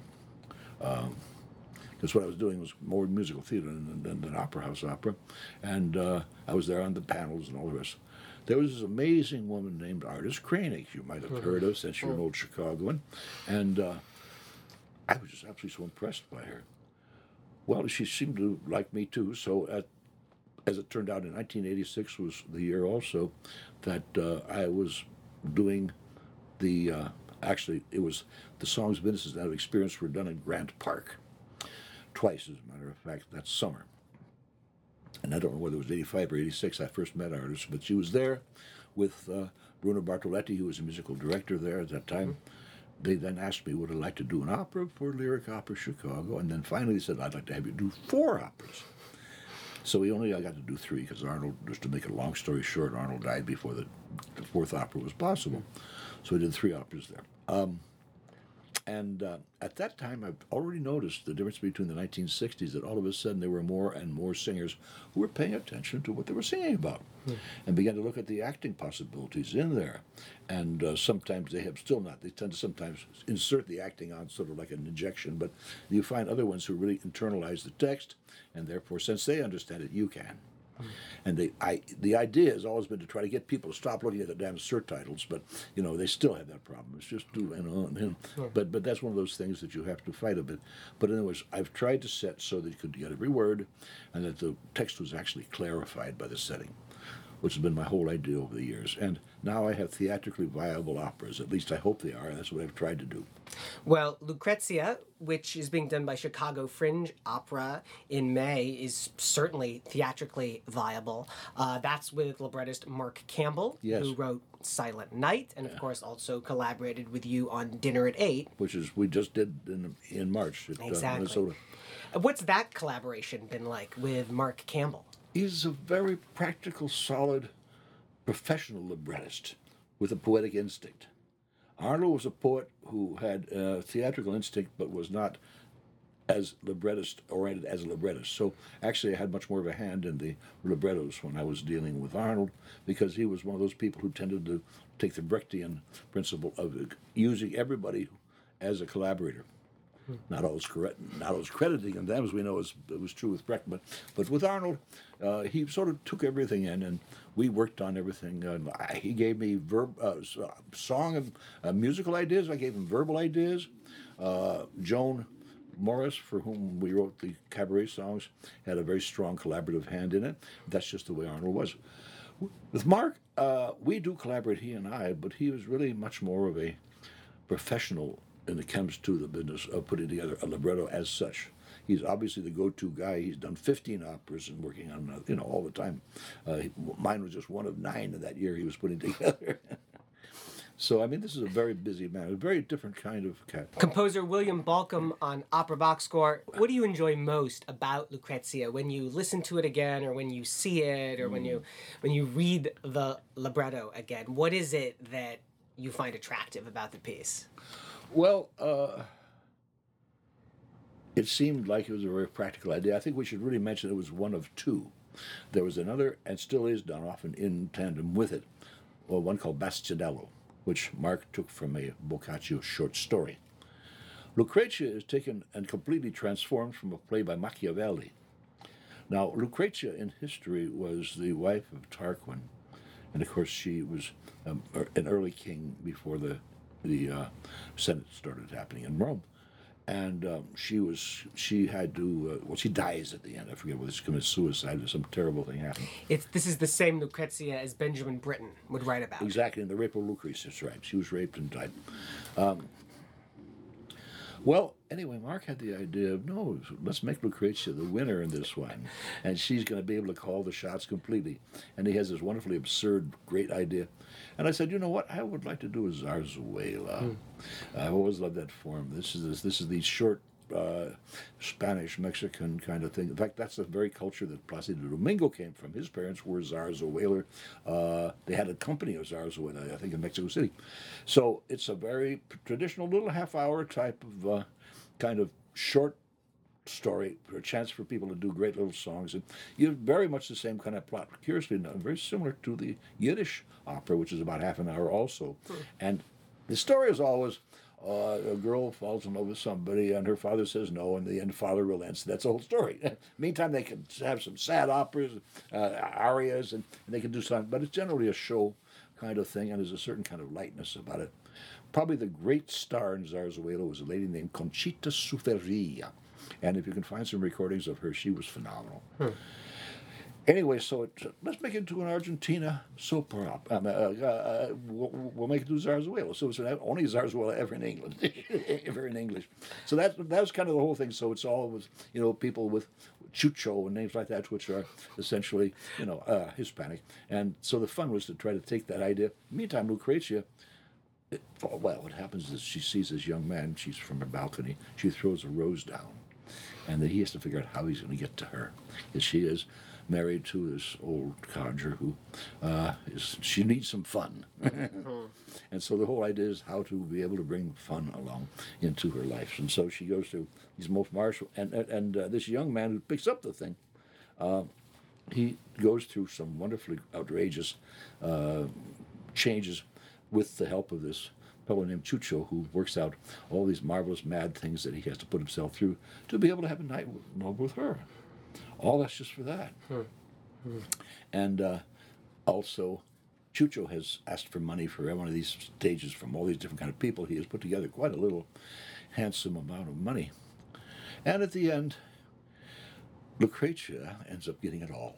Um, because what I was doing was more musical theater than, than, than opera house opera, and uh, I was there on the panels and all the rest. There was this amazing woman named Ardis Krainik, you might have heard of since you're an old Chicagoan, and uh, I was just absolutely so impressed by her. Well, she seemed to like me too, so at, as it turned out, in 1986 was the year also that uh, I was doing the, uh, actually, it was the songs, businesses, and experience were done in Grant Park twice, as a matter of fact, that summer. And I don't know whether it was 85 or 86 I first met Ardis, but she was there with uh, Bruno Bartoletti, who was a musical director there at that time. They then asked me, would I like to do an opera for Lyric Opera Chicago? And then finally they said, I'd like to have you do four operas. So we only I got to do three because Arnold, just to make a long story short, Arnold died before the, the fourth opera was possible. So we did three operas there. Um, and uh, at that time, I've already noticed the difference between the 1960s that all of a sudden there were more and more singers who were paying attention to what they were singing about and began to look at the acting possibilities in there. And uh, sometimes they have still not. They tend to sometimes insert the acting on sort of like an injection, but you find other ones who really internalize the text, and therefore, since they understand it, you can. And the I the idea has always been to try to get people to stop looking at the damn surtitles, but you know they still have that problem. It's just do and on and Sure. but but that's one of those things that you have to fight a bit. But anyways, I've tried to set so that you could get every word, and that the text was actually clarified by the setting, which has been my whole idea over the years. And now I have theatrically viable operas. At least I hope they are. That's what I've tried to do. Well, Lucrezia, which is being done by Chicago Fringe Opera in May, is certainly theatrically viable. Uh, that's with librettist Mark Campbell, Yes. who wrote Silent Night, and of course also collaborated with you on Dinner at Eight. Which is we just did in in March at uh, Exactly. Minnesota. Uh, What's that collaboration been like with Mark Campbell? He's a very practical, solid, professional librettist with a poetic instinct. Arnold was a poet who had uh, theatrical instinct, but was not as librettist oriented as a librettist. So actually, I had much more of a hand in the librettos when I was dealing with Arnold, because he was one of those people who tended to take the Brechtian principle of using everybody as a collaborator. Not always correct, not always crediting. That, as we know, is it was true with Brecht, but but with Arnold, uh, he sort of took everything in, and we worked on everything. I, he gave me verb, uh, uh, song and uh, musical ideas. I gave him verbal ideas. Uh, Joan Morris, for whom we wrote the cabaret songs, had a very strong collaborative hand in it. That's just the way Arnold was. With Mark, uh, we do collaborate, he and I, but he was really much more of a professional when it comes to the business of putting together a libretto as such. He's obviously the go-to guy. He's done 15 operas and working on, uh, you know, all the time. Uh, mine was just one of nine in that year he was putting together. so, I mean, this is a very busy man, a very different kind of cat. Composer William Bolcom on Opera Box Score. What do you enjoy most about Lucrezia when you listen to it again, or when you see it, or when you when you read the libretto again? What is it that you find attractive about the piece? Well, uh, it seemed like it was a very practical idea. I think we should really mention it was one of two. There was another, and still is done often in tandem with it, well, one called Bastianello, which Mark took from a Boccaccio short story. Lucrezia is taken and completely transformed from a play by Machiavelli. Now, Lucrezia in history was the wife of Tarquin, and of course she was um, er- an early king before the the uh, Senate started happening in Rome, and um, she was she had to uh, well she dies at the end. I forget whether she commits suicide or some terrible thing happened. It's this is the same Lucrezia as Benjamin Britten would write about. Exactly, in the rape of Lucrece, that's right. She was raped and died. Um, well, anyway, Mark had the idea of no, let's make Lucrezia the winner in this one, and she's going to be able to call the shots completely. And he has this wonderfully absurd, great idea. And I said, you know what? I would like to do a zarzuela. I've always loved that form. This is this, this is the short. Uh, Spanish Mexican kind of thing. In fact, that's the very culture that Placido Domingo came from. His parents were zarzuela. Uh, they had a company of zarzuela, I think, in Mexico City. So it's a very traditional little half-hour type of uh, kind of short story for a chance for people to do great little songs. And you have very much the same kind of plot. Curiously enough very similar to the yiddish opera which is about half an hour also. And the story is always uh, a girl falls in love with somebody and her father says no and the end father relents that's the whole story. Meantime they can have some sad operas uh, arias and, and they can do something. But it's generally a show kind of thing and there's a certain kind of lightness about it. Probably the great star in zarzuela was a lady named Conchita Supervía and if you can find some recordings of her, she was phenomenal. Anyway, so it, let's make it into an Argentina soap opera. Um, uh, uh, uh, we'll, we'll make it to Zarzuela. So it's only Zarzuela ever in England, ever in English. So that that was kind of the whole thing. So it's all with you know people with Chucho and names like that, which are essentially you know uh, Hispanic. And so the fun was to try to take that idea. Meantime, Lucrezia it, well, what happens is she sees this young man. She's from a balcony. She throws a rose down, and that he has to figure out how he's going to get to her. Because she is married to this old codger who uh, is. She needs some fun, and so the whole idea is how to be able to bring fun along into her life. And so she goes to these most martial, and and, and uh, this young man who picks up the thing. Uh, he goes through some wonderfully outrageous uh, changes with the help of this fellow named Chucho, who works out all these marvelous mad things that he has to put himself through to be able to have a night love with her. All that's just for that. And uh, also, Chucho has asked for money for every one of these stages from all these different kind of people. He has put together quite a little handsome amount of money. And at the end, Lucretia ends up getting it all.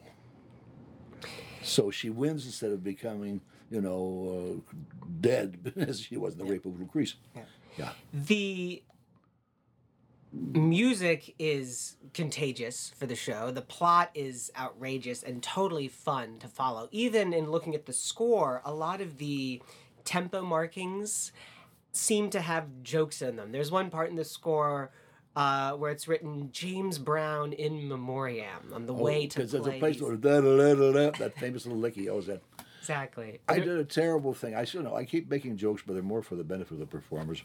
So she wins instead of becoming, you know, uh, dead as she was in the rape of Lucrece. Yeah. Yeah. The music is contagious for the show. The plot is outrageous and totally fun to follow. Even in looking at the score, a lot of the tempo markings seem to have jokes in them. There's one part in the score uh, where it's written James Brown in memoriam on the way to Because Oh, there's a place where da, da, da, da, da, that famous little lick he always had. Exactly. I did a terrible thing. I should know. I keep making jokes, but they're more for the benefit of the performers.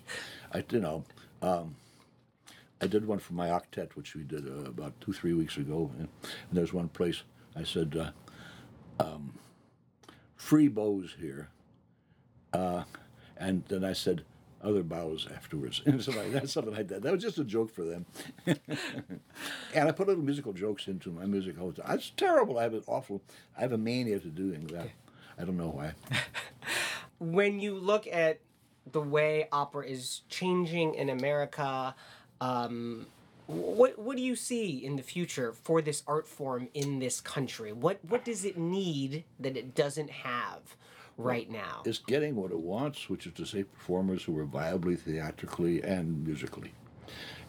I, you know, um, I did one for my octet, which we did uh, about two, three weeks ago. And, and there's one place I said, uh, um, "Free bows here," uh, and then I said, "Other bows afterwards." And something like that, something like that. That was just a joke for them. and I put little musical jokes into my music all the time. It's terrible. I have an awful. I have a mania to doing that. I don't know why. when you look at the way opera is changing in America, um, what what do you see in the future for this art form in this country? What what does it need that it doesn't have right now? It's getting what it wants, which is to say, performers who are viably theatrically and musically.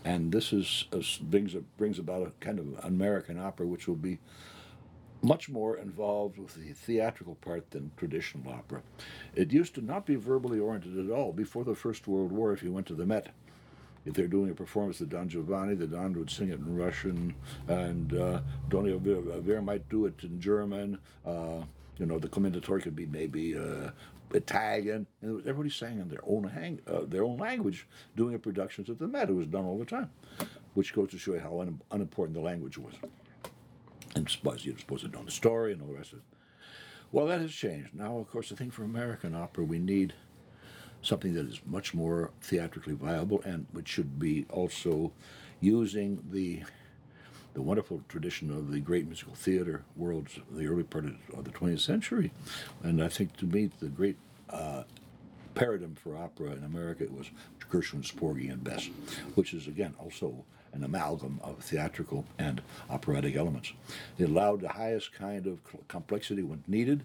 And this is uh, brings brings about a kind of American opera, which will be much more involved with the theatrical part than traditional opera. It used to not be verbally oriented at all. Before the First World War, if you went to the Met, if they're doing a performance of Don Giovanni, the Don would sing it in Russian, and uh, Donny Ver might do it in German. Uh, you know, the Commendatore could be maybe uh, Italian, and everybody sang in their own hang, uh, their own language, doing a productions at the Met. It was done all the time, which goes to show you how un- unimportant the language was. And suppose you're supposed to know the story and all the rest of it. Well, that has changed. Now, of course, I think for American opera, we need something that is much more theatrically viable and which should be also using the the wonderful tradition of the great musical theater worlds of the early part of, the 20th century. And I think to me, the great uh, paradigm for opera in America was Gershwin's Porgy and Bess, which is again also an amalgam of theatrical and operatic elements. It allowed the highest kind of complexity when needed,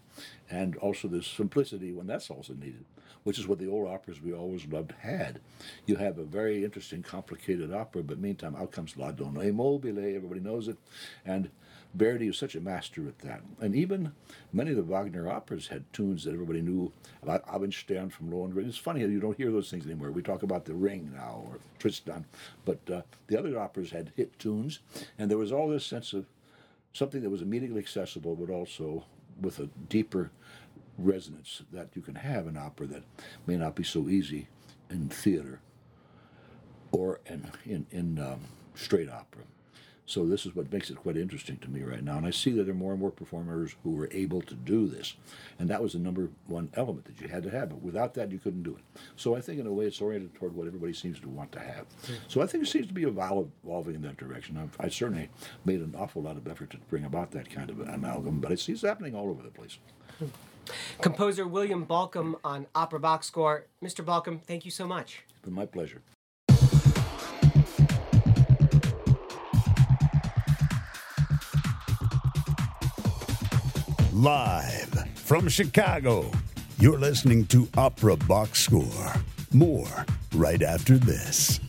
and also the simplicity when that's also needed, which is what the old operas we always loved had. You have a very interesting, complicated opera, but meantime, out comes La Donna e Mobile, everybody knows it, and Verdi was such a master at that. And even many of the Wagner operas had tunes that everybody knew about Abendstern from Lohengrin. It's funny you don't hear those things anymore. We talk about The Ring now or Tristan, but uh, the other operas had hit tunes, and there was all this sense of something that was immediately accessible, but also with a deeper resonance that you can have in opera that may not be so easy in theater or in in, in um, straight opera. So this is what makes it quite interesting to me right now, and I see that there are more and more performers who are able to do this, and that was the number one element that you had to have. But without that, you couldn't do it. So I think in a way, it's oriented toward what everybody seems to want to have. Hmm. So I think it seems to be evolving in that direction. I've, I certainly made an awful lot of effort to bring about that kind of an amalgam, but I see it's happening all over the place. Hmm. Composer William Bolcom on Opera Box Score. Mr. Bolcom, thank you so much. It's been my pleasure. Live from Chicago, you're listening to Opera Box Score. More right after this.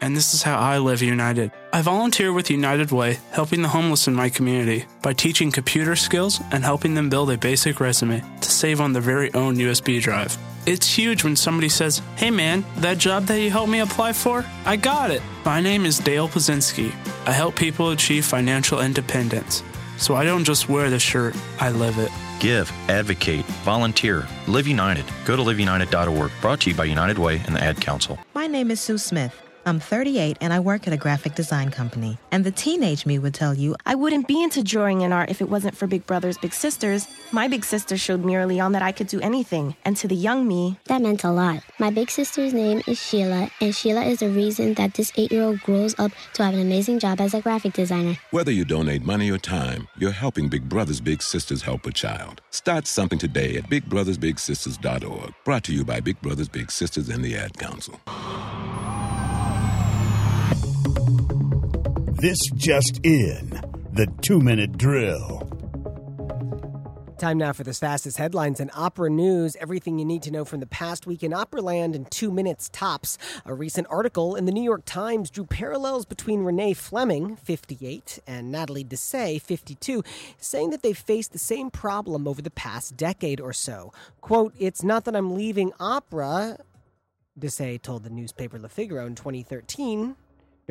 And this is how I live United. I volunteer with United Way, helping the homeless in my community by teaching computer skills and helping them build a basic resume to save on their very own USB drive. It's huge when somebody says, Hey man, that job that you helped me apply for, I got it. My name is Dale Pazinski. I help people achieve financial independence. So I don't just wear the shirt, I live it. Give, advocate, volunteer, Live United. Go to liveunited.org. Brought to you by United Way and the Ad Council. My name is Sue Smith. I'm 38 and I work at a graphic design company. And the teenage me would tell you I wouldn't be into drawing and art if it wasn't for Big Brothers Big Sisters. My big sister showed me early on that I could do anything. And to the young me, that meant a lot. My big sister's name is Sheila, and Sheila is the reason that this eight year old grows up to have an amazing job as a graphic designer. Whether you donate money or time, you're helping Big Brothers Big Sisters help a child. Start something today at bigbrothersbigsisters.org. Brought to you by Big Brothers Big Sisters and the Ad Council. This just in the two minute drill. Time now for the fastest headlines and opera news. Everything you need to know from the past week in Operaland in two minutes tops. A recent article in the New York Times drew parallels between Renee Fleming, 58, and Natalie Dessay, 52, saying that they faced the same problem over the past decade or so. Quote, It's not that I'm leaving opera, Dessay told the newspaper Le Figaro in 2013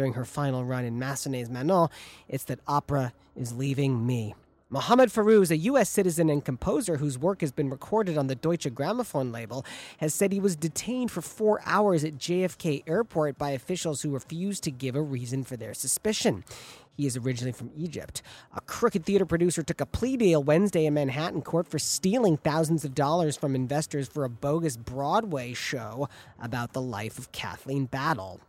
during her final run in Massenet's Manon, it's that opera is leaving me. Mohamed Fairouz, a U.S. citizen and composer whose work has been recorded on the Deutsche Grammophon label, has said he was detained for four hours at JFK Airport by officials who refused to give a reason for their suspicion. He is originally from Egypt. A crooked theater producer took a plea deal Wednesday in Manhattan court for stealing thousands of dollars from investors for a bogus Broadway show about the life of Kathleen Battle.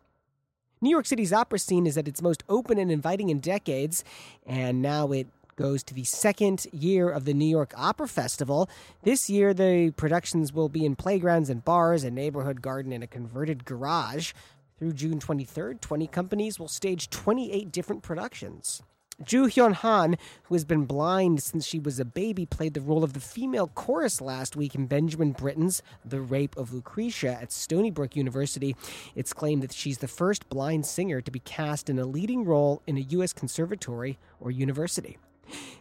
New York City's opera scene is at its most open and inviting in decades, and now it goes to the second year of the New York Opera Festival. This year, the productions will be in playgrounds and bars, a neighborhood garden, and a converted garage. Through June 23rd, 20 companies will stage 28 different productions. Ju Hyun Han, who has been blind since she was a baby, played the role of the female chorus last week in Benjamin Britten's The Rape of Lucretia at Stony Brook University. It's claimed that she's the first blind singer to be cast in a leading role in a U.S. conservatory or university.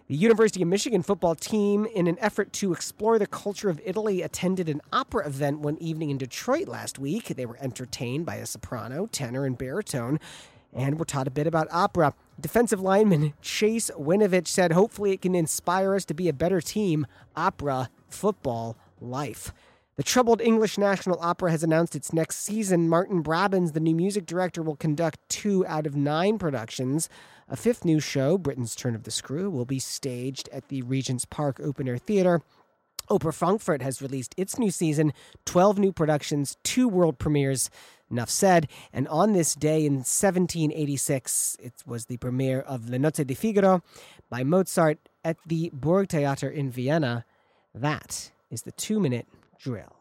The University of Michigan football team, in an effort to explore the culture of Italy, attended an opera event one evening in Detroit last week. They were entertained by a soprano, tenor, and baritone and were taught a bit about opera. Defensive lineman Chase Winovich said, hopefully, it can inspire us to be a better team. Opera, football, life. The troubled English National Opera has announced its next season. Martyn Brabbins, the new music director, will conduct two out of nine productions. A fifth new show, Britten's Turn of the Screw, will be staged at the Regent's Park Open Air Theater. Oper Frankfurt has released its new season, 12 new productions, two world premieres. Enough said. And on this day in 1786, it was the premiere of Le Nozze di Figaro by Mozart at the Burgtheater in Vienna. That is the two minute drill.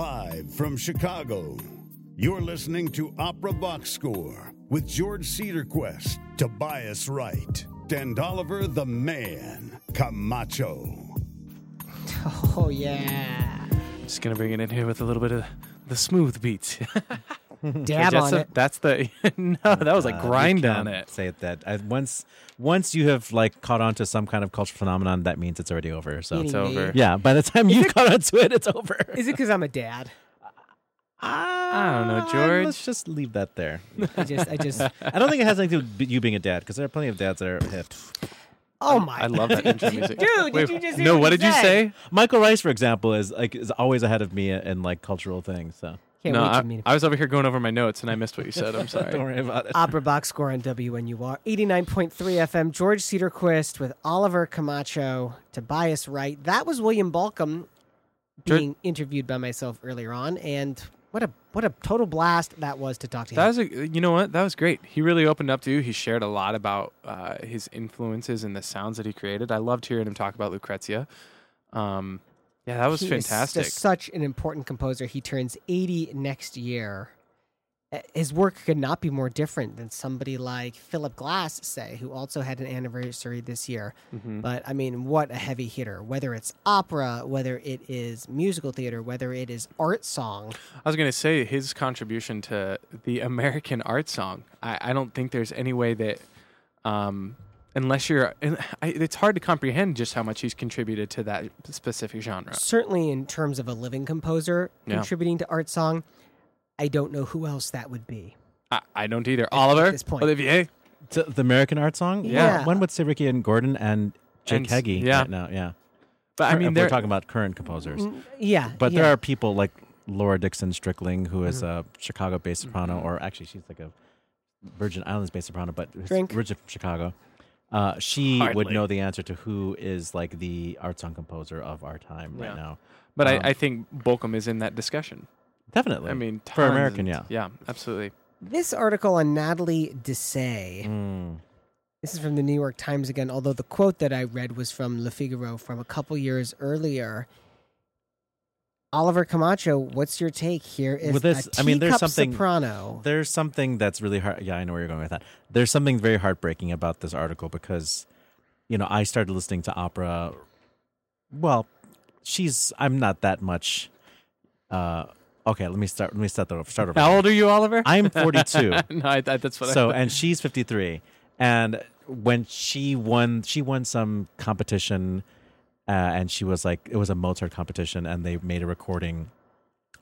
Live from Chicago, you're listening to Opera Box Score with George Cedarquist, Tobias Wright, and Oliver the Man Camacho. Oh, yeah. Just gonna bring it in here with a little bit of the smooth beats. Dab that's on the- it. That's the no. That was like Uh, grind on it. Say it that I, once once you have like caught on to some kind of cultural phenomenon, that means it's already over. So It's over. Yeah, by the time Is you it- caught on to it, it's over. Is it because I'm a dad? I don't know, Uh, George. Let's just leave that there. I just, I just, I don't think it has anything to do with you being a dad because there are plenty of dads that are hip. oh my! I love that intro music. Dude, Wait, did you just hear no, what what he did you say? Michael Rice, for example, is like is always ahead of me in like cultural things. So Can't no, wait I, to meet him. I was over here going over my notes and I missed what you said. I'm sorry. don't worry about it. Opera Box Score on WNUR 89.3 FM. George Cedarquist with Oliver Camacho, Tobias Wright. That was William Bolcom being interviewed by myself earlier on, and what a what a total blast that was to talk to That him. was a, you know what? That was great. He really opened up to you. He shared a lot about uh, his influences and the sounds that he created. I loved hearing him talk about Lucrezia. Um, yeah, that was He fantastic. just such an important composer. He turns 80 next year. His work could not be more different than somebody like Philip Glass, say, who also had an anniversary this year. Mhm. But I mean, what a heavy hitter! Whether it's opera, whether it is musical theater, whether it is art song, I was going to say his contribution to the American art song. I, I don't think there's any way that, um, unless you're, and I, it's hard to comprehend just how much he's contributed to that specific genre. certainly in terms of a living composer Yeah. contributing to art song, I don't know who else that would be. I, I don't either. Oliver, this point. Olivier, To the American art song. Yeah. One would say Ricky Ian Gordon and Jake And Heggie yeah. right now. Yeah. but I mean, they're we're talking about current composers. Mm, Yeah, But yeah. there are people like Laura Dixon Strickling, who is Mm-hmm. a Chicago-based soprano, or actually she's like a Virgin Islands-based soprano, but is Drink. originally from Chicago. Uh, she would know the answer to who is like the art song composer of our time Yeah. right now. but um, I, I think Bolcom is in that discussion. Definitely. I mean, for tons American, and- yeah. yeah, absolutely. this article on Natalie Dessay. Mm. This is from the New York Times again, although the quote that I read was from Le Figaro from a couple years earlier. Oliver Camacho, what's your take here? Is With this, a I mean, there's teacup something soprano. There's something that's really hard. Yeah, I know where you're going with that. There's something very heartbreaking about this article because, you know, I started listening to opera. Well, she's. I'm not that much. Uh, okay, let me start. Let me start the start over. How old are you, Oliver? I'm 42. no, I, I, that's what. so I, and she's 53 and when she won she won some competition uh, and she was like it was a mozart competition and they made a recording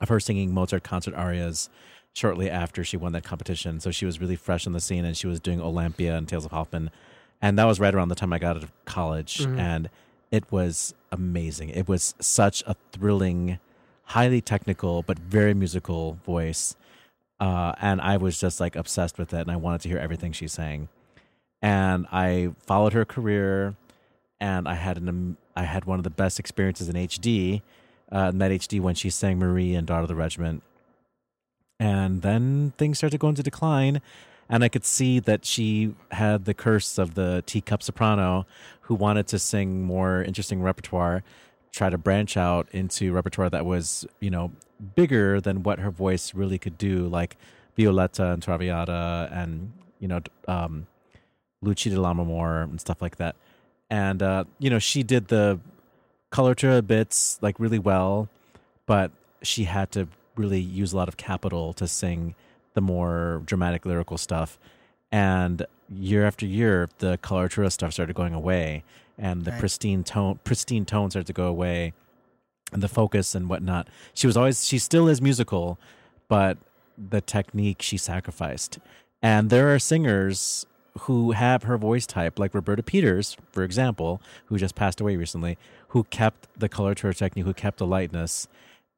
of her singing mozart concert arias shortly after she won that competition so she was really fresh on the scene and she was doing olympia and tales of hoffman and that was right around the time i got out of college Mhm. and it was amazing it was such a thrilling highly technical but very musical voice uh, and I was just like obsessed with it, and I wanted to hear everything she sang. And I followed her career, and I had an am- I had one of the best experiences in HD, uh, in that HD when she sang Marie and Daughter of the Regiment. And then things started going to decline, and I could see that she had the curse of the teacup soprano, who wanted to sing more interesting repertoire, try to branch out into repertoire that was you know bigger than what her voice really could do, like Violetta and Traviata and you know um, Lucia di Lammermoor and stuff like that. And uh, you know she did the coloratura bits like really well, but she had to really use a lot of capital to sing the more dramatic lyrical stuff. And year after year, the coloratura stuff started going away, and the Right. pristine tone, pristine tone started to go away, and the focus and whatnot. She was always, she still is musical, but the technique she sacrificed. And there are singers who have her voice type, like Roberta Peters, for example, who just passed away recently, who kept the color to her technique, who kept the lightness,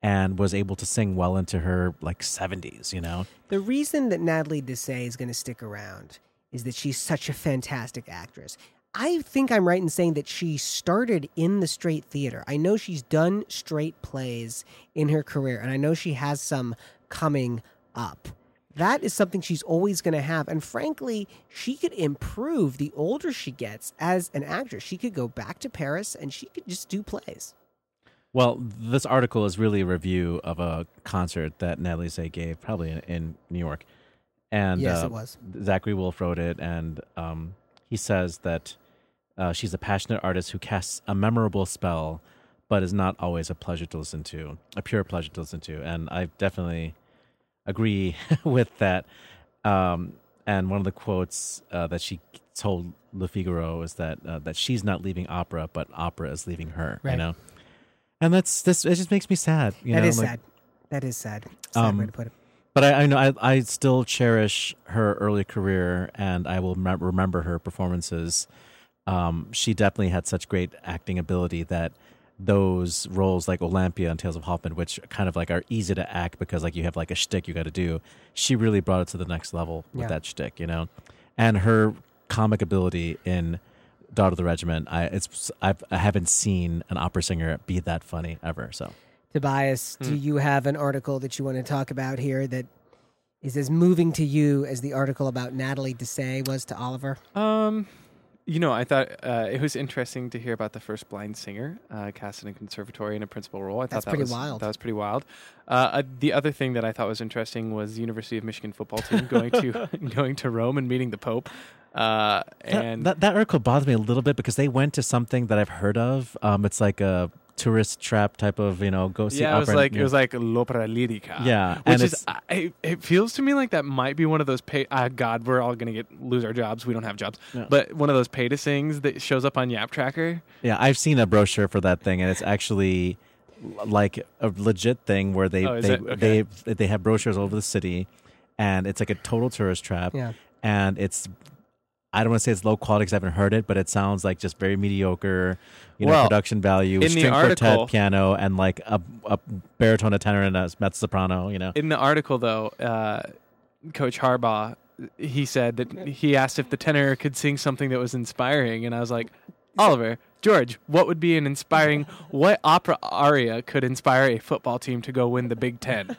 and was able to sing well into her like 70s, you know? The reason that Natalie Dessay is going to stick around is that she's such a fantastic actress. I think I'm right in saying that she started in the straight theater. I know she's done straight plays in her career, and I know she has some coming up. That is something she's always going to have. And frankly, she could improve the older she gets as an actress. She could go back to Paris and she could just do plays. Well, this article is really a review of a concert that Natalie Dessay gave, probably in, in New York. And Yes, uh, it was. Zachary Woolfe wrote it, and um, he says that uh, she's a passionate artist who casts a memorable spell, but is not always a pleasure to listen to, a pure pleasure to listen to. And I've definitely agree with that. Um, and one of the quotes uh, that she told Le Figaro is that uh, that she's not leaving opera, but opera is leaving her. You know, and that's this. It just makes me sad. You That know, is like, sad. That is sad. Sad Um, way to put it. But I, I know I, I still cherish her early career, and I will remem- remember her performances. Um, she definitely had such great acting ability that those roles like Olympia and Tales of Hoffman, which kind of like are easy to act because like you have like a shtick you got to do, she really brought it to the next level with Yeah. that shtick, you know, and her comic ability in Daughter of the Regiment. I it's I've, I haven't seen an opera singer be that funny ever. So Tobias, do Hmm. you have an article that you want to talk about here that is as moving to you as the article about Natalie Dessay was to Oliver? Um, you know, I thought uh, it was interesting to hear about the first blind singer uh, cast in a conservatory in a principal role. I That's thought that pretty was, wild. That was pretty wild. Uh, uh, the other thing that I thought was interesting was the University of Michigan football team going to going to Rome and meeting the Pope. Uh, That- and that, that article bothered me a little bit because they went to something that I've heard of. Um, it's like a tourist trap type of you know go see. yeah, it was opera and- like it was like l'opera lirica. Yeah, which and is it's- I, it feels to me like that might be one of those pay. Uh, God, we're all gonna get lose our jobs. We don't have jobs, Yeah. but one of those pay to sings that shows up on Yap Tracker. yeah. I've seen a brochure for that thing, and it's actually like a legit thing where they Oh, they? Okay. they they have brochures all over the city, and it's like a total tourist trap. Yeah. and it's. I don't want to say it's low quality because I haven't heard it, but it sounds like just very mediocre, you know, Well, production value, in the string quartet article- piano, and like a, a baritone, a tenor, and a mezzo soprano. You know, In the article, though, uh, Coach Harbaugh he said that he asked if the tenor could sing something that was inspiring, and I was like, Oliver, George, what would be an inspiring? What opera aria could inspire a football team to go win the Big Ten?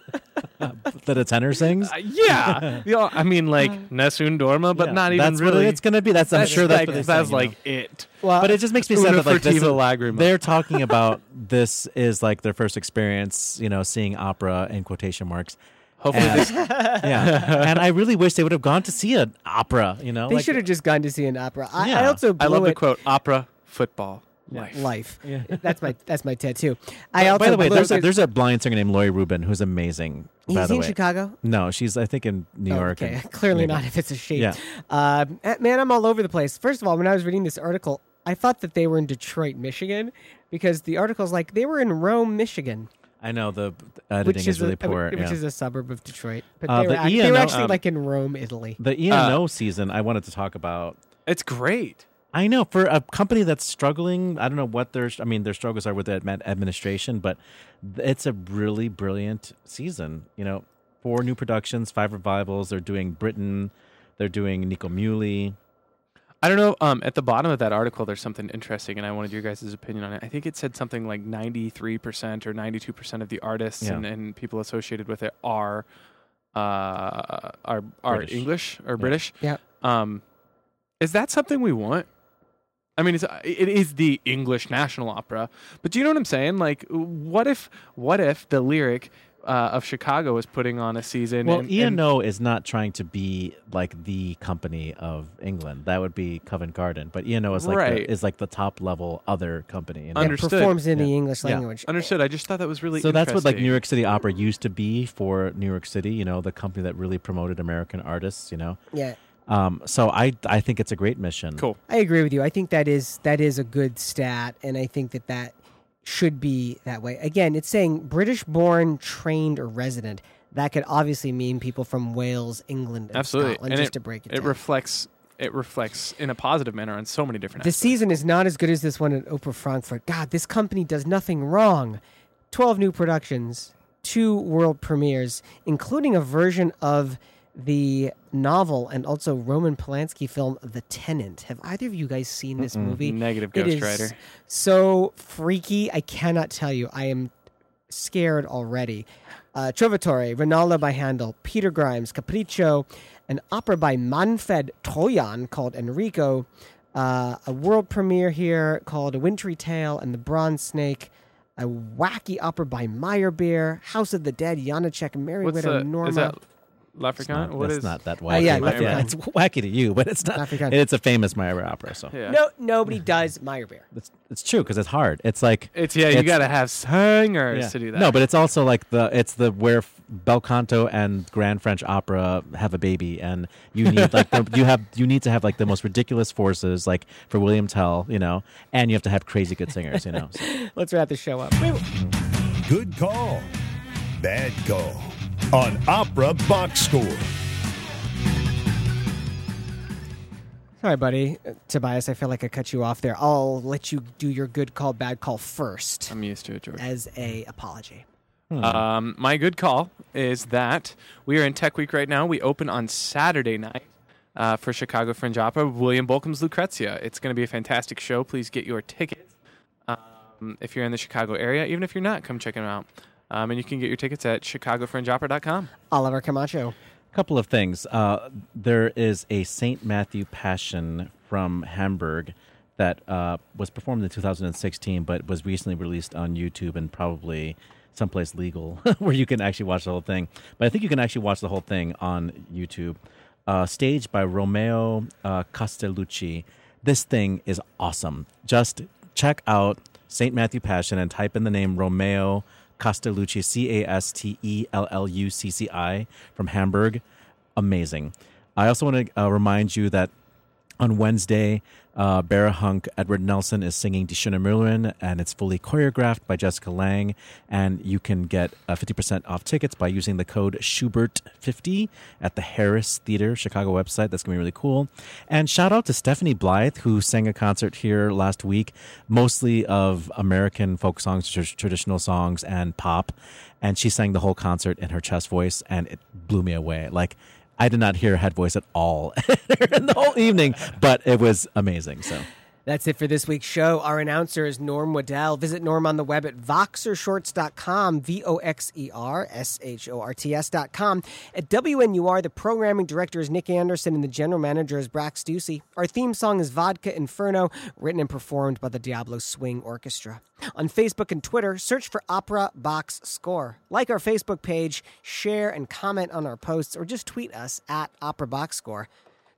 that a tenor sings. Uh, yeah, You know, I mean like Nessun Dorma, but Yeah, not even that's what really. it's gonna be. That's I'm sure that's like, what they that's sing, you know. like it. but it just makes me sad Una that like this is, furtiva lagrima. they're talking about this is like their first experience, you know, seeing opera in quotation marks. Hopefully and, this- yeah, and I really wish they would have gone to see an opera. You know, They like- should have just gone to see an opera. I, I Yeah. also I love blew the quote: opera, football, life. Life. Yeah. That's my that's my tattoo. I also By the way, there's a, there's a blind singer named Laurie Rubin who's amazing. Is by he the in way. Chicago? No, she's I think in New Oh, York. okay, clearly maybe. not if it's a shape. Yeah. Um, eh, man, I'm all over the place. First of all, when I was reading this article, I thought that they were in Detroit, Michigan, because the article's like they were in Rome, Michigan, I know the editing which is, is really a, poor. which yeah. is a suburb of Detroit. But Uh, they, were the act- they were actually um, like in Rome, Italy. The E Uh, ENO season I wanted to talk about. It's great. I know for a company that's struggling. I don't know what their I mean their struggles are with the administration, but it's a really brilliant season. You know, four new productions, five revivals. They're doing Britten. They're doing Nico Muhly. I don't know. Um, at the bottom of that article, there's something interesting, and I wanted your guys' opinion on it. I think it said something like 93% or 92% of the artists Yeah. and, and people associated with it are uh, are are British. English or Yeah. British. Yeah. Um, is that something we want? I mean, it's, it is the English national opera, but do you know what I'm saying? Like, what if what if the lyric uh, of Chicago is putting on a season? Well, and, and- ENO is not trying to be like the company of England. That would be Covent Garden, but ENO is like Right. the, is like the top level other company. you know? It understood. performs in the Yeah. English Yeah. language. Understood. I just thought that was really so that's what like. New York City Opera used to be for New York City. You know, the company that really promoted American artists. You know, Yeah. um, so I I think it's a great mission. Cool. I agree with you. I think that is that is a good stat, and I think that that should be that way. Again, it's saying British-born, trained, or resident. That could obviously mean people from Wales, England, and Absolutely. Scotland. and just it, to break it, it down. reflects it reflects in a positive manner on so many different the aspects. season is not as good as this one at Oper Frankfurt. God, this company does nothing wrong. Twelve new productions, two world premieres, including a version of the novel and also Roman Polanski film The Tenant. Have either of you guys seen this Mm-mm. movie? Negative Ghost Rider. So freaky, I cannot tell you. I am scared already. Uh, Trovatore, Rinaldo by Handel, Peter Grimes, Capriccio, an opera by Manfred Trojahn called Enrico, uh, a world premiere here called A Wintry Tale and the Bronze Snake, a wacky opera by Meyerbeer, House of the Dead, Janacek, Widow, Norma. is that Leprechaun? not, What that's is- not that Uh, wacky. yeah, but Leprechaun. it's wacky to you, but it's not. Leprechaun. It's a famous Meyer opera, so Yeah. No, nobody does Meyerbeer. it's it's true because it's hard. It's like It's yeah, you got to have singers Yeah. to do that. No, but it's also like the it's the where bel canto and grand French opera have a baby, and you need like the, you have you need to have like the most ridiculous forces, like for William Tell, you know, and you have to have crazy good singers, you know. So. Let's wrap the show up. Good call. Bad Call on Opera Box Score. Sorry, buddy. Uh, Tobias, I feel like I cut you off there. I'll let you do your good call, bad call first. I'm used to it, George. As a apology. Um, my good call is that we are in Tech Week right now. We open on Saturday night uh, for Chicago Fringe Opera, William Bolcom's Lucrezia. It's going to be a fantastic show. Please get your tickets um, if you're in the Chicago area. Even if you're not, come check it out. Um, and you can get your tickets at chicagofringeopera.com. Oliver Camacho. A couple of things. Uh, there is a Saint Matthew Passion from Hamburg that uh, was performed in 2016, but was recently released on YouTube and probably someplace legal where you can actually watch the whole thing. But I think you can actually watch the whole thing on YouTube. Uh, staged by Romeo uh, Castellucci. This thing is awesome. Just check out Saint Matthew Passion and type in the name Romeo Castellucci, C A S T E L L U C C I from Hamburg. Amazing. I also want to uh, remind you that on Wednesday, uh, Hunk, Edward Nelson is singing Die Schöne Müllerin, and it's fully choreographed by Jessica Lang. And you can get uh, 50% off tickets by using the code Schubert50 at the Harris Theater Chicago website. That's going to be really cool. And shout out to Stephanie Blythe, who sang a concert here last week, mostly of American folk songs, tr- traditional songs, and pop. And she sang the whole concert in her chest voice, and it blew me away. Like, I did not hear a head voice at all in the whole evening, but it was amazing. So That's it for this week's show. Our announcer is Norm Waddell. Visit Norm on the web at voxershorts.com, V O X E R S H O R T S.com. At WNUR, the programming director is Nick Anderson and the general manager is Brax Stussy. Our theme song is Vodka Inferno, written and performed by the Diablo Swing Orchestra. On Facebook and Twitter, search for Opera Box Score. Like our Facebook page, share and comment on our posts, or just tweet us at Opera Box Score.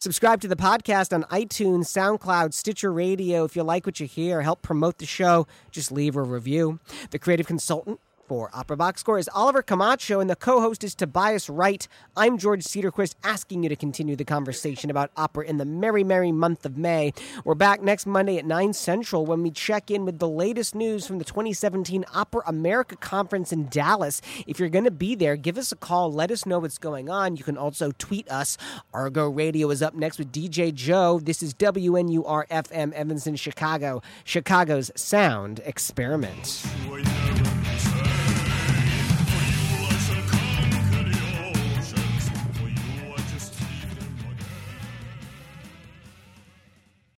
Subscribe to the podcast on iTunes, SoundCloud, Stitcher Radio. If you like what you hear, help promote the show, just leave a review. The creative consultant for Opera Box Score is Oliver Camacho, and the co host is Tobias Wright. I'm George Cedarquist, asking you to continue the conversation about opera in the merry, merry month of May. We're back next Monday at 9 Central when we check in with the latest news from the 2017 Opera America Conference in Dallas. If you're going to be there, give us a call. Let us know what's going on. You can also tweet us. Argo Radio is up next with DJ Joe. This is WNUR FM Evanston, Chicago, Chicago's Sound Experiment.